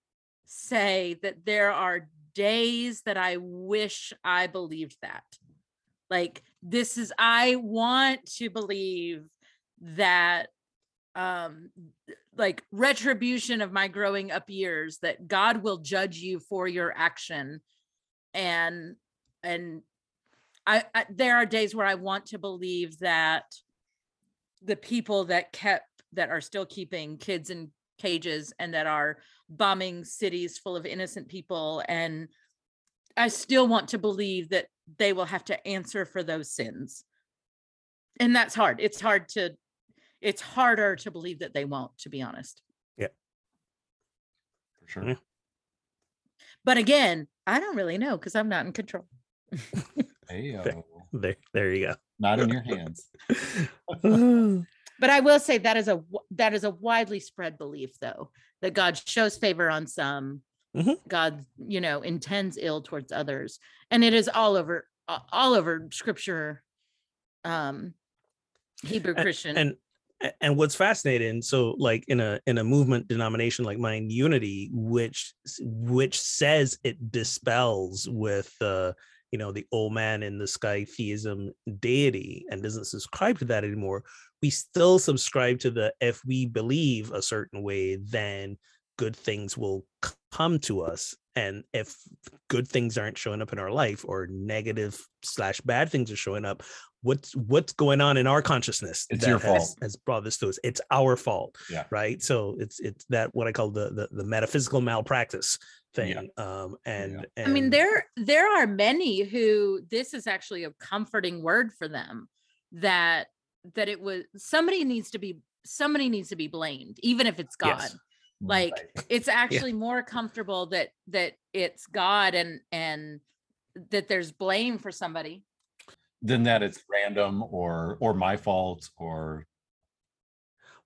S3: say that there are days that I wish I believed that. Like this is I want to believe that um like retribution of my growing up years that god will judge you for your action. And and I, I there are days where i want to believe that the people that kept that are still keeping kids in cages and that are bombing cities full of innocent people and i still want to believe that they will have to answer for those sins and that's hard it's hard to it's harder to believe that they won't to be honest Yeah.
S2: for sure.
S1: Yeah.
S3: but again i don't really know because i'm not in control <laughs>
S2: Hey,
S1: there, there you go.
S2: not in <laughs> your hands. <sighs>
S3: but i will say that is a that is a widely spread belief though that god shows favor on some
S1: Mhm.
S3: god you know intends ill towards others and it is all over all over scripture um hebrew christian
S1: and a- and what's fascinating so like in a in a movement denomination like mine unity which which says it dispels with uh you know the old man in the sky theism deity and doesn't subscribe to that anymore we still subscribe to the if we believe a certain way then good things will come to us and if good things aren't showing up in our life or negative slash bad things are showing up what's what's going on in our consciousness
S2: It's
S1: that
S2: your
S1: has,
S2: fault.
S1: has brought this to us it's our fault
S2: Yeah.
S1: right so it's it's that what i call the the, the metaphysical malpractice thing
S2: Yeah.
S1: um and,
S3: I mean, there there are many who this is actually a comforting word for them that that it was somebody needs to be somebody needs to be blamed, even if it's God.
S1: Yes.
S3: Like
S2: Right.
S3: it's actually more comfortable that that it's God and and that there's blame for somebody.
S2: than that it's random or or my fault or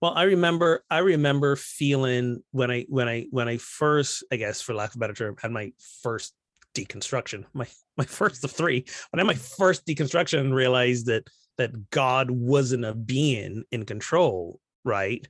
S1: Well, I remember I remember feeling when I when I when I first, I guess for lack of a better term, had my first deconstruction, my <laughs> my first of three, when I had my first deconstruction and realized that that God wasn't a being in control, right?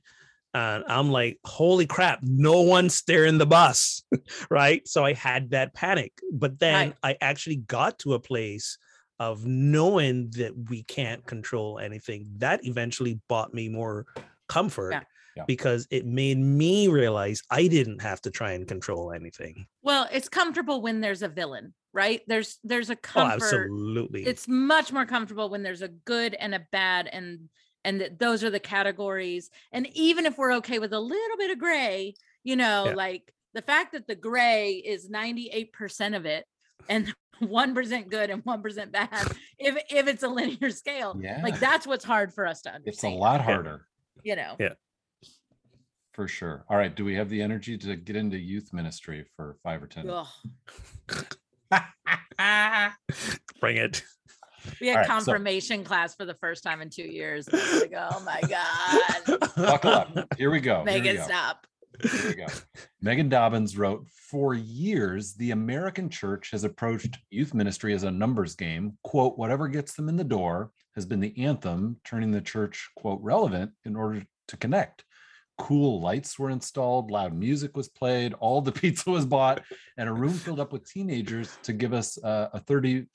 S1: And I'm like, holy crap, no one's steering the bus, <laughs> right? So I had that panic. But then
S3: Right.
S1: I actually got to a place of knowing that we can't control anything. That eventually bought me more comfort
S3: Yeah.
S2: Yeah.
S1: because it made me realize I didn't have to try and control anything.
S3: Well, it's comfortable when there's a villain, right? There's there's a
S1: Oh,
S3: comfort.
S1: absolutely.
S3: it's much more comfortable when there's a good and a bad and and that those are the categories and even if we're okay with a little bit of gray you know
S1: Yeah.
S3: like the fact that the gray is 98% of it and <laughs> 1% good and 1% bad <laughs> if if it's a linear scale
S2: Yeah.
S3: like that's what's hard for us to understand
S2: It's a lot harder
S3: you know
S1: Yeah.
S2: for sure. All right. Do we have the energy to get into youth ministry for five or 10? <laughs>
S1: Bring it.
S3: We had
S2: right, so-
S3: confirmation class for the first time in two years and I was like oh my god
S2: Buckle up. Here we go.
S3: make it stop
S2: Here we go. Megan Dobbins wrote For years, the American church has approached youth ministry as a numbers game. Quote, whatever gets them in the door has been the anthem, turning the church, quote, relevant in order to connect. Cool lights were installed, loud music was played, all the <laughs> pizza was bought, and a room filled up with teenagers to give us uh, a 30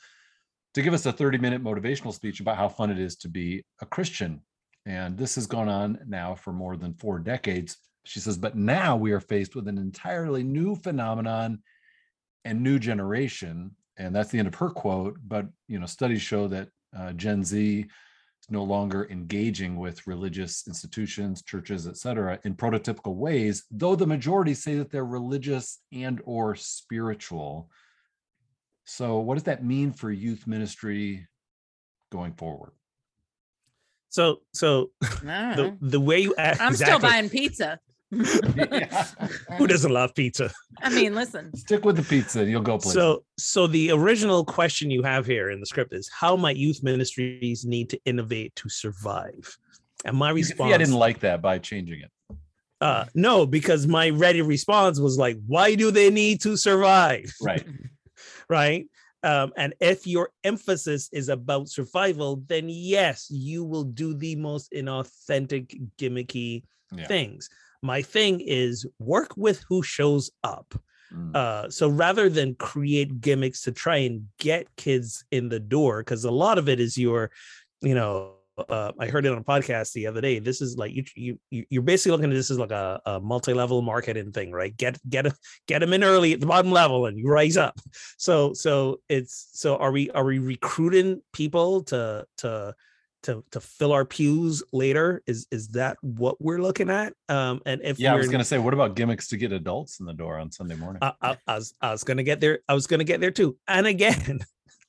S2: to give us a 30 minute motivational speech about how fun it is to be a Christian. And this has gone on now for more than four decades. She says, but now we are faced with an entirely new phenomenon and new generation. And that's the end of her quote. But, you know, studies show that uh, Gen Z is no longer engaging with religious institutions, churches, et cetera, in prototypical ways, though the majority say that they're religious and or spiritual. So what does that mean for youth ministry going forward?
S1: So so the the way you act,
S3: i'm still buying pizza <laughs>
S1: Who doesn't love pizza?
S3: i mean listen
S2: Stick with the pizza, you'll go places.
S1: So so the original question you have here in the script is how might youth ministries need to innovate to survive? And my
S2: You can see
S1: response
S2: I didn't like that by changing it.
S1: uh no, because my ready response was like, why do they need to survive?
S2: Right. <laughs>
S1: right? Um, and if your emphasis is about survival, then yes, you will do the most inauthentic, gimmicky
S2: Yeah.
S1: things. My thing is work with who shows up.
S2: Mm.
S1: Uh, so rather than create gimmicks to try and get kids in the door, because a lot of it is your, you know, uh, I heard it on a podcast the other day. This is like you you you- you're basically looking at this as like a, a multi-level marketing thing, right? Get get get them in early at the bottom level and you rise up. So so it's so are we are we recruiting people to to to to fill our pews later? Is is that what we're looking at? Um, and if
S2: yeah, I was gonna say, what about gimmicks to get adults in the door on Sunday morning?
S1: I, I, I was I was gonna get there. I was gonna get there too. And again,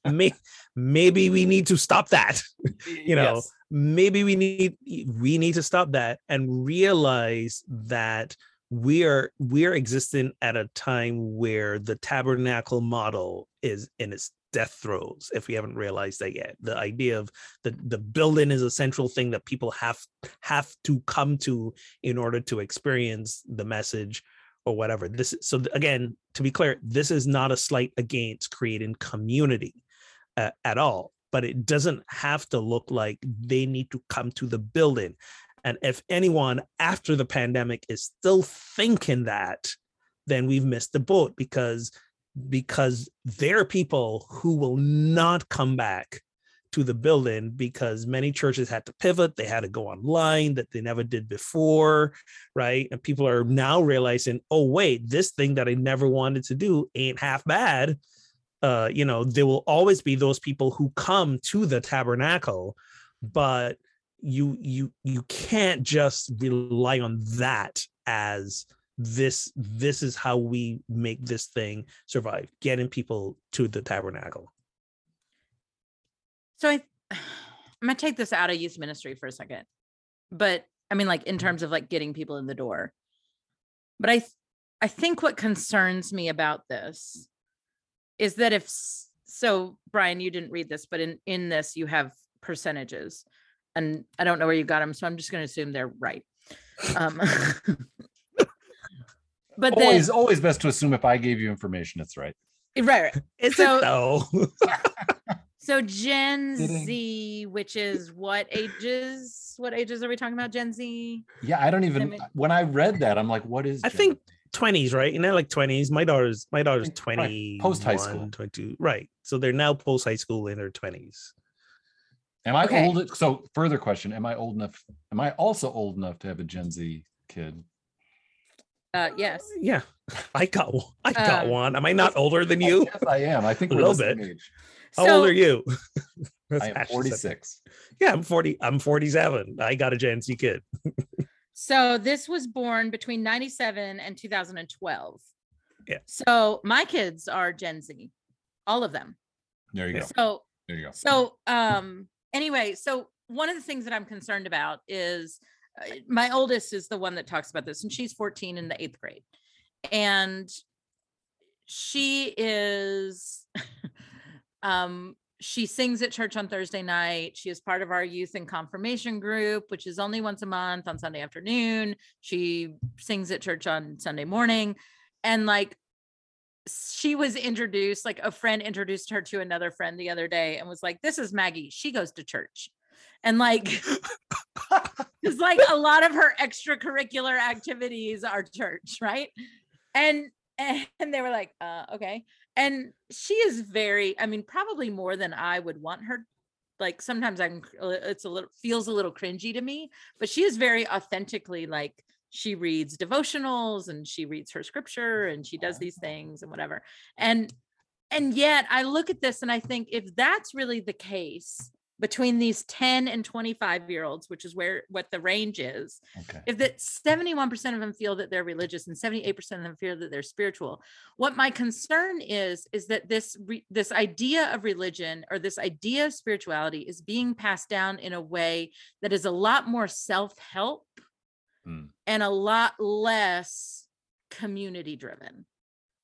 S1: may, maybe we need to stop that. You know,
S2: Yes.
S1: maybe we need we need to stop that and realize that we are we are existing at a time where the tabernacle model is in its death throes if we haven't realized that yet the idea of the the building is a central thing that people have have to come to in order to experience the message or whatever this is so again to be clear this is not a slight against creating community uh, at all but it doesn't have to look like they need to come to the building. And if anyone after the pandemic is still thinking that then we've missed the boat because because there are people who will not come back to the building because many churches had to pivot they had to go online that they never did before right? And people are now realizing oh wait this thing that i never wanted to do ain't half bad uh you know there will always be those people who come to the tabernacle but you you you can't just rely on that as this this is how we make this thing survive getting people to the tabernacle.
S3: So I, <sighs> I'm gonna take this out of youth ministry for a second, but I mean, like in terms of like getting people in the door. But I, I think what concerns me about this is that if so, Bryan, you didn't read this, but in in this you have percentages, and I don't know where you got them, so I'm just gonna assume they're right. Um, <laughs> but then,
S2: always, always best to assume if I gave you information, it's right.
S3: right, right. <laughs> So-
S1: it though <laughs>
S3: So Gen
S2: Kidding.
S3: Z, which is what ages? What ages are we talking about? Gen Z?
S2: Yeah, I don't even.
S3: Limit-
S2: When I read that, I'm like, what is?
S1: I
S2: Gen
S1: think
S2: Z?
S1: 20s right you know like 20s my daughter's my daughter's
S2: Right,
S1: 20
S2: post-high school.
S1: 22 right so they're now post high school in their 20s
S2: Am I
S3: Okay.
S2: old? So, further question: Am I old enough? Am I also old enough to have a Gen Z kid?
S3: Uh, yes.
S1: yeah <laughs> i got one i got
S3: Um,
S1: one am i not older than you
S2: Yes, I am. I think
S1: A
S2: we're
S1: little bit.
S2: age.
S1: how old are you <laughs>
S2: I am 46.
S1: yeah i'm 40 i'm 47 i got a gen z kid <laughs>
S3: So this was born between 97 and 2012.
S1: Yeah.
S3: So my kids are Gen Z, all of them.
S2: There you go.
S3: So
S2: There you go.
S3: so um anyway, so one of the things that I'm concerned about is uh, my oldest is the one that talks about this and she's 14 in the 8th grade. And she is <laughs> um she sings at church on Thursday night. She is part of our youth and confirmation group, which is only once a month on Sunday afternoon. She sings at church on Sunday morning. And like she was introduced, like a friend introduced her to another friend the other day and was like, This is Maggie. She goes to church. And like, <laughs> it's like a lot of her extracurricular activities are church, right? And <laughs> and they were like, uh, okay. And she is very, I mean, probably more than I would want her. Like sometimes I'm uh, it's a little feels a little cringy to me, but she is very authentically like she reads devotionals and she reads her scripture and she does these things and whatever. And and yet I look at this and I think if that's really the case between these 10 and 25 year olds, which is where what the range is,
S2: Okay.
S3: if that 71% of them feel that they're religious and 78% of them feel that they're spiritual what my concern is is that this re- this idea of religion or this idea of spirituality is being passed down in a way that is a lot more self-help
S2: Hmm.
S3: and a lot less community driven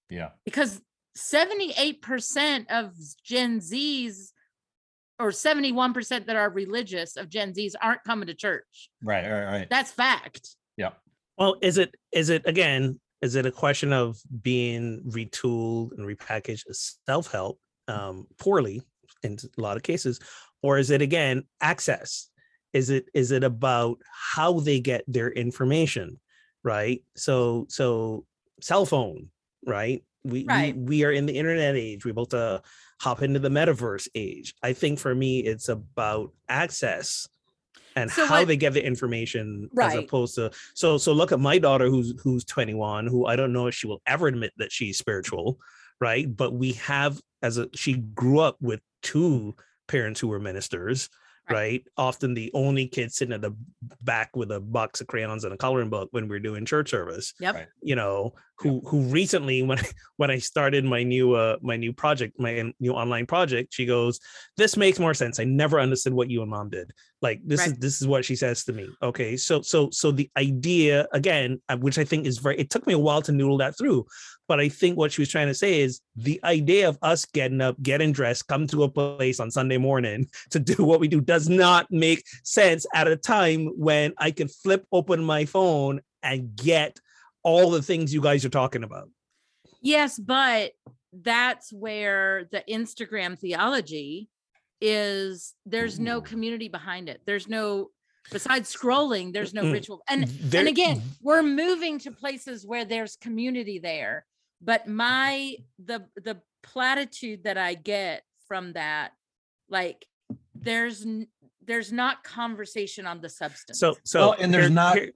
S2: Yeah.
S3: because 78% of gen z's or 71% that are religious of gen z's aren't coming to church
S2: Right. Right. Right.
S3: that's fact
S2: Yeah.
S1: Well, is it is it again? Is it a question of being retooled and repackaged as self help um, poorly in a lot of cases, or is it again access? Is it is it about how they get their information, right? So so cell phone, right? We,
S3: Right.
S1: we we are in the internet age. We're able to hop into the metaverse age. I think for me, it's about access and
S3: So
S1: how
S3: what-
S1: they get the information as opposed to so so look at my daughter who's who's 21 who i don't know if she will ever admit that she's spiritual right but we have as a she grew up with two parents who were ministers
S3: Right.
S1: right, often the only kid sitting at the back with a box of crayons and a coloring book when we are doing church service
S3: yep
S2: Right.
S1: you know who who recently <laughs> when I, when i started my new uh my new project my new online project she goes this makes more sense. I never understood what you and mom did. Like this is this is what she says to me. Okay so so so the idea again uh, which i think is very it took me a while to noodle that through but i think what she was trying to say is the idea of us getting up getting dressed come to a place on sunday morning <laughs> to do what we do does not make sense at a time when i can flip open my phone and get all the things you guys are talking about
S3: Yes, but that's where the Instagram theology is there's no
S2: mm.
S3: community behind it. There's no besides scrolling, there's no
S1: Mm-mm.
S3: ritual. And
S1: There-
S3: and again, mm. we're moving to places where there's community there. But my the the platitude that I get from that, like there's n- there's not conversation on the substance.
S1: so so
S2: Well, and there's
S1: here-
S2: not-
S1: here-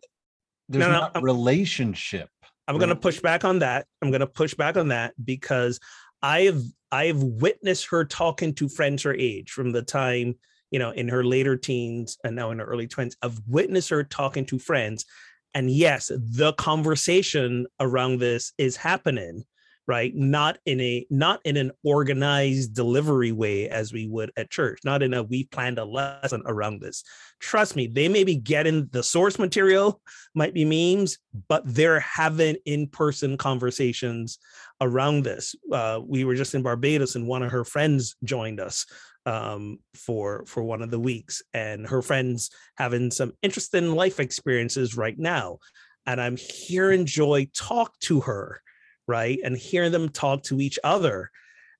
S2: There's
S1: No, no,
S2: not
S1: I'm-
S2: relationship.
S1: I'm going to push back on that. I'm going to push back on that because I have I have witnessed her talking to friends her age from the time you know in her later teens and now in her early 20s. I've witnessed her talking to friends, and yes, the conversation around this is happening, right? Not in a not in an organized delivery way as we would at church. Not in a we planned a lesson around this. Trust me, they may be getting the source material might be memes, but they're having in-person conversations around this. Uh, we were just in Barbados, and one of her friends joined us um, for for one of the weeks, and her friends having some interesting life experiences right now. And I'm hearing Joy talk to her, right, and hearing them talk to each other.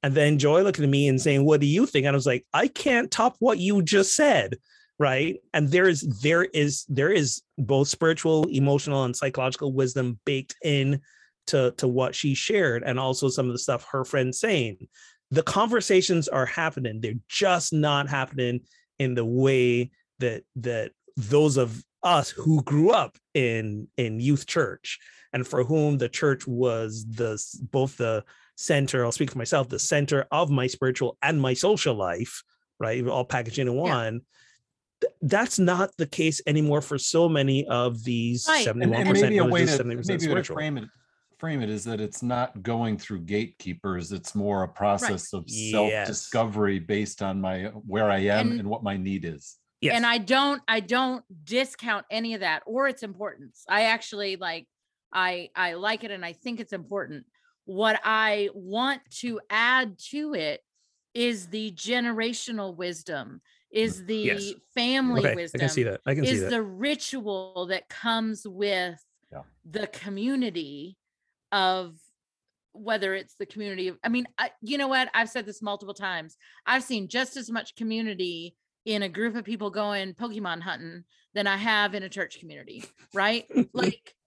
S1: And then Joy looking at me and saying, "What do you think?" And I was like, "I can't top what you just said." right and there is there is there is both spiritual emotional and psychological wisdom baked in to to what she shared and also some of the stuff her friends saying the conversations are happening they're just not happening in the way that that those of us who grew up in in youth church and for whom the church was the both the center i'll speak for myself the center of my spiritual and my social life right all packaged into one th- that's not the case anymore for so many of these
S3: Right.
S1: 71%
S2: and maybe a way
S1: religious,
S2: to
S1: 70%
S2: maybe a way to frame it frame it is that it's not going through gatekeepers. It's more a process of self-discovery based on my where I am
S3: And-
S2: and, what my need is.
S1: Yes.
S3: and i don't i don't discount any of that or its importance i actually like i i like it and i think it's important what i want to add to it is the generational wisdom mm, is the
S1: Yes.
S3: family
S1: okay, I
S3: wisdom
S1: can see that. I can see
S3: is
S1: that.
S3: the ritual that comes with
S2: Yeah.
S3: the community of whether it's the community of i mean I, you know what i've said this multiple times i've seen just as much community in a group of people going pokemon hunting than i have in a church community right <laughs> like I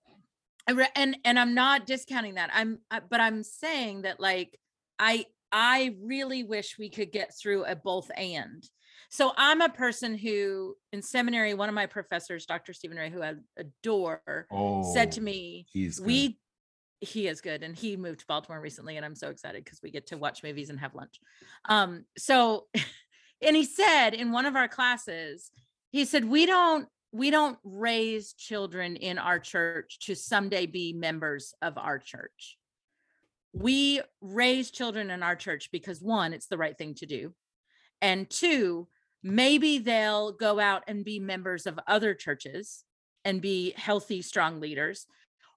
S3: and and i'm not discounting that i'm but i'm saying that like i i really wish we could get through a both and so i'm a person who in seminary one of my professors dr stephen ray who i adore
S2: Oh,
S3: said to me
S2: he's good.
S3: we he is good and he moved to baltimore recently and i'm so excited because we get to watch movies and have lunch um so <laughs> and he said in one of our classes he said we don't we don't raise children in our church to someday be members of our church we raise children in our church because one it's the right thing to do and two maybe they'll go out and be members of other churches and be healthy strong leaders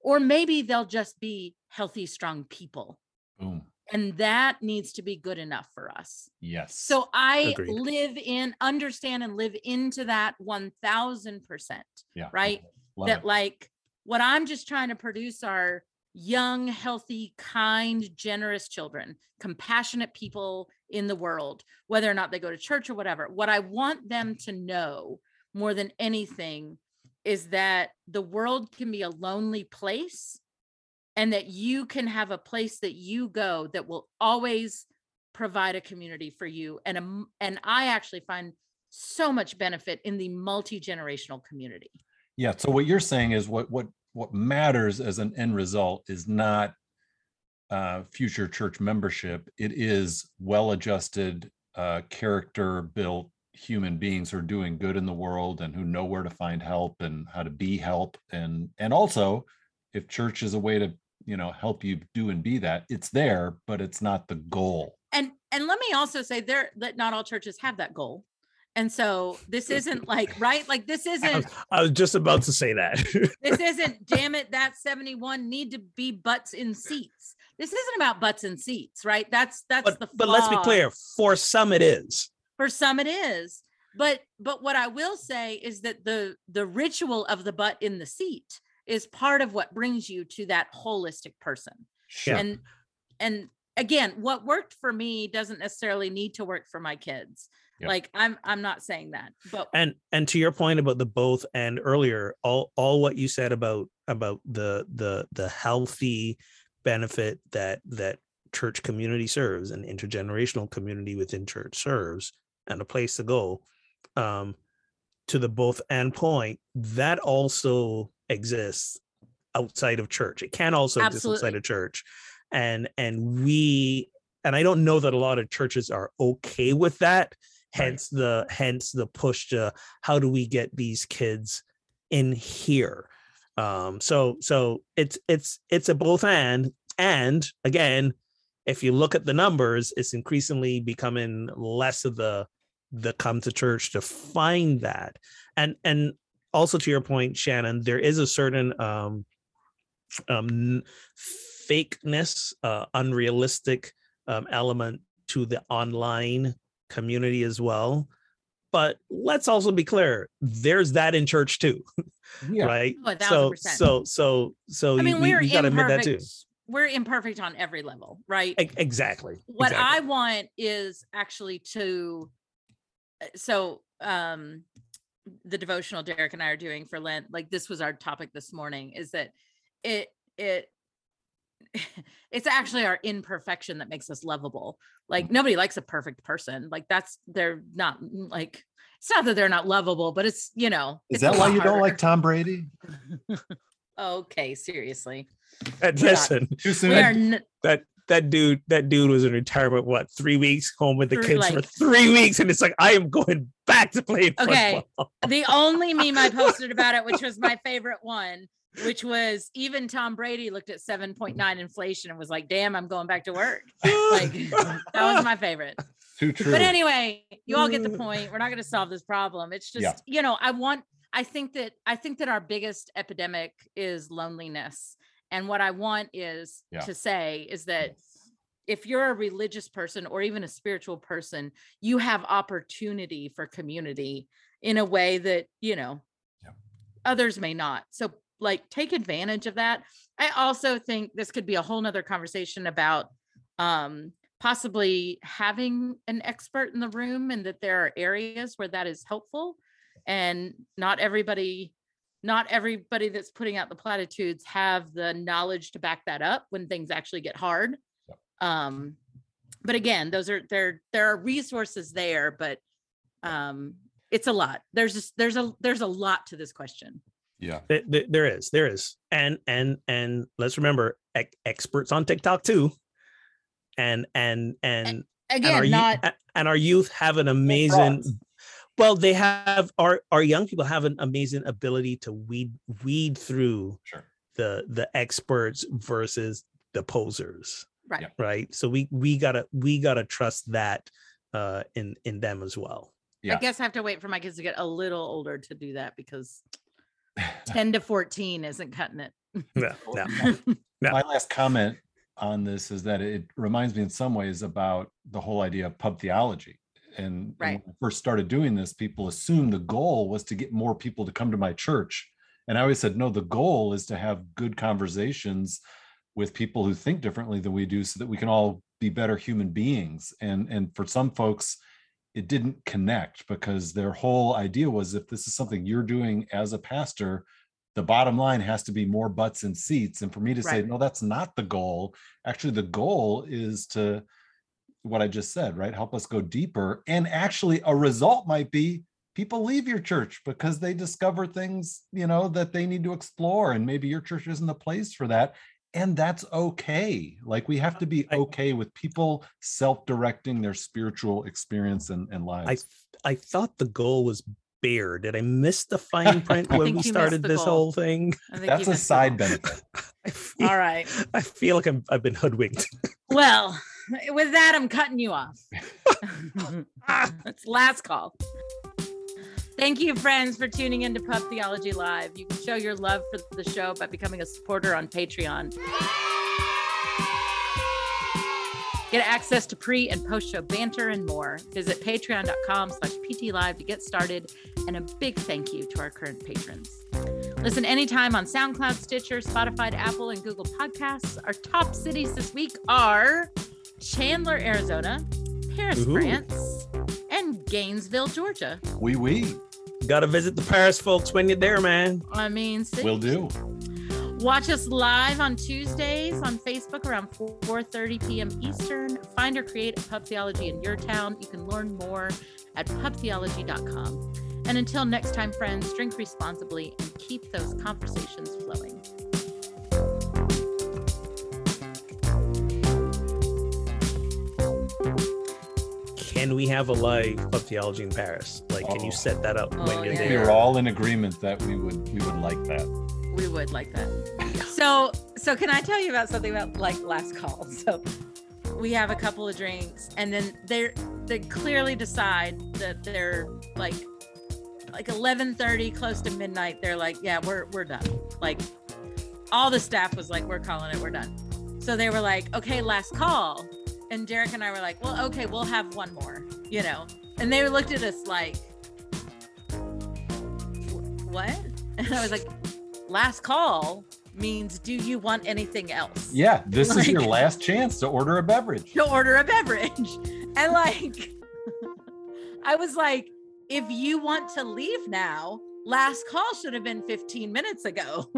S3: or maybe they'll just be healthy strong people
S2: Boom.
S3: And that needs to be good enough for us
S2: Yes.
S3: so i
S1: Agreed.
S3: live in understand and live into that 1000%
S2: yeah.
S3: right
S2: Love
S3: that
S2: it.
S3: like what i'm just trying to produce are young healthy kind generous children compassionate people in the world whether or not they go to church or whatever what i want them to know more than anything is that the world can be a lonely place and that you can have a place that you go that will always provide a community for you and a, and i actually find so much benefit in the multi-generational community
S2: Yeah. So what you're saying is what what what matters as an end result is not uh, future church membership. It is well-adjusted, uh, character-built human beings who are doing good in the world and who know where to find help and how to be help. And and also, if church is a way to you know help you do and be that, it's there, but it's not the goal.
S3: and and let me also say there that not all churches have that goal and so this isn't <laughs> like right like this isn't
S1: was, I was just about to say that.
S3: this <laughs> isn't damn it that 71 need to be butts in seats this isn't about butts in seats right that's that's
S1: but,
S3: the
S1: but let's be clear. For some, it is.
S3: for some it is but but what i will say is that the the ritual of the butt in the seat is part of what brings you to that holistic person
S2: Sure.
S3: and and again what worked for me doesn't necessarily need to work for my kids
S2: Yep.
S3: like i'm i'm not saying that but
S1: and and to your point about the both and earlier all all what you said about about the the the healthy benefit that that church community serves and intergenerational community within church serves and a place to go um to the both and point that also exists outside of church. It can also exist outside of church. And and we and i don't know that a lot of churches are okay with that hence the hence the push to how do we get these kids in here? Um so so it's it's it's a both and and again if you look at the numbers it's increasingly becoming less of the the come to church to find that. And and also to your point shannon there is a certain um um fakeness uh unrealistic um element to the online community as well. But let's also be clear there's that in church too <laughs>
S2: yeah.
S1: right?
S3: Oh,
S1: so so so so
S3: i mean
S1: we,
S3: we're
S1: we gotta admit that too.
S3: we're imperfect on every level right?
S1: E- exactly
S3: what
S1: exactly.
S3: i want is actually to uh, so um the devotional derek and i are doing for lent like this was our topic this morning is that it it <laughs> it's actually our imperfection that makes us lovable like nobody likes a perfect person like that's they're not mm, like it's not that they're not lovable but it's you know
S2: Is
S3: it's
S2: that why
S3: lot
S2: you don't like. Tom Brady? <laughs>
S3: okay seriously
S1: And
S3: we're
S1: listen
S2: Too soon.
S3: we are n-
S1: that that dude that dude was in retirement what three weeks home with the
S3: For,
S1: kids for three weeks and it's like i am going back to playing <laughs>
S3: Okay.
S1: football
S3: the only meme I posted about it, which was my <laughs> favorite one, which was even Tom Brady looked at 7.9 inflation and was like, damn, I'm going back to work. <laughs> Like that was my favorite.
S2: Too true.
S3: But anyway, you all get the mm. point. We're not going to solve this problem. It's just,
S2: Yeah.
S3: you know, I want I think that I think that our biggest epidemic is loneliness. And what I want is
S2: Yeah.
S3: to say is that if you're a religious person or even a spiritual person, you have opportunity for community in a way that, you know,
S2: Yeah.
S3: others may not. So like take advantage of that. I also think this could be a whole nother conversation about um possibly having an expert in the room and that there are areas where that is helpful and not everybody not everybody that's putting out the platitudes have the knowledge to back that up when things actually get hard. Um but again those are there there are resources there but um it's a lot there's just there's a there's a lot to this question
S2: yeah.
S1: Th- th- there is, there is, and and and let's remember, ex- experts on TikTok too, and and and and
S3: again
S1: our,
S3: not
S1: not and our youth have an amazing. Well, they have our our young people have an amazing ability to weed weed through
S2: Sure.
S1: the the experts versus the posers,
S3: right
S2: Yeah.
S1: right? So we we gotta we gotta trust that uh in in them as well.
S2: Yeah.
S3: I guess I have to wait for my kids to get a little older to do that because <laughs> 10 to 14 isn't cutting it.
S1: Yeah,
S2: Well,
S1: yeah.
S2: my- last comment on this is that it reminds me in some ways about the whole idea of pub theology. And, and when I first started doing this, people assumed the goal was to get more people to come to my church. And I always said, no, the goal is to have good conversations with people who think differently than we do so that we can all be better human beings. And, and for some folks, it didn't connect because their whole idea was if this is something you're doing as a pastor, the bottom line has to be more butts and seats. And for me to say, no, that's not the goal. Actually, the goal is to what I just said, right? Help us go deeper. And actually, a result might be people leave your church because they discover things, you know, that they need to explore. And maybe your church isn't the place for that. And that's okay. Like we have to be
S1: I-
S2: okay with people self-directing their spiritual experience and, and
S1: I
S2: lives.
S1: I thought the goal was bear. Did I miss the fine <laughs> print when we started this
S3: goal.
S1: whole thing?
S2: That's a side benefit. <laughs>
S1: Feel, <laughs>
S3: All right.
S1: I feel like I'm, I've been hoodwinked.
S3: Well, with that, I'm cutting you off. it's last call. Thank you, friends, for tuning in to Pub Theology Live. You can show your love for the show by becoming a supporter on Patreon. Get access to pre and post show banter and more. Visit patreon.com slash ptlive to get started. And a big thank you to our current patrons. Listen anytime on SoundCloud, Stitcher, Spotify, Apple, and Google Podcasts. Our top cities this week are Chandler, Arizona, Paris,
S1: Ooh.
S3: France, and Gainesville, Georgia.
S2: Wee wee.
S1: Got to visit the Paris folks when you're there, man.
S3: I mean, see?
S2: Will do.
S3: Watch us live on Tuesdays on Facebook around 4:30 p.m. Eastern. Find or create a pub theology in your town. You can learn more at pubtheology.com. And until next time, friends, drink responsibly and keep those conversations flowing.
S1: Can we have a live pub theology in Paris? Like, can you
S2: Oh.
S1: set that up
S3: Oh,
S1: when you're
S3: yeah.
S2: We
S1: there?
S2: were all in agreement that we would we would like that.
S3: We would like that. <laughs> So, so can I tell you about something about like last call? <laughs> So, we have a couple of drinks, and then they're they clearly decide that they're like like 11:30, close to midnight. They're like, yeah, we're we're done. Like, all the staff was like, we're calling it, we're done. So they were like, okay, last call. And Derek and I were like, well, okay, we'll have one more, you know. And they looked at us like, what? <laughs> And I was like, last call means do you want anything else
S2: Yeah, this is your last chance to order a beverage. <laughs>
S3: to order a beverage and like <laughs> i was like if you want to leave now last call should have been 15 minutes ago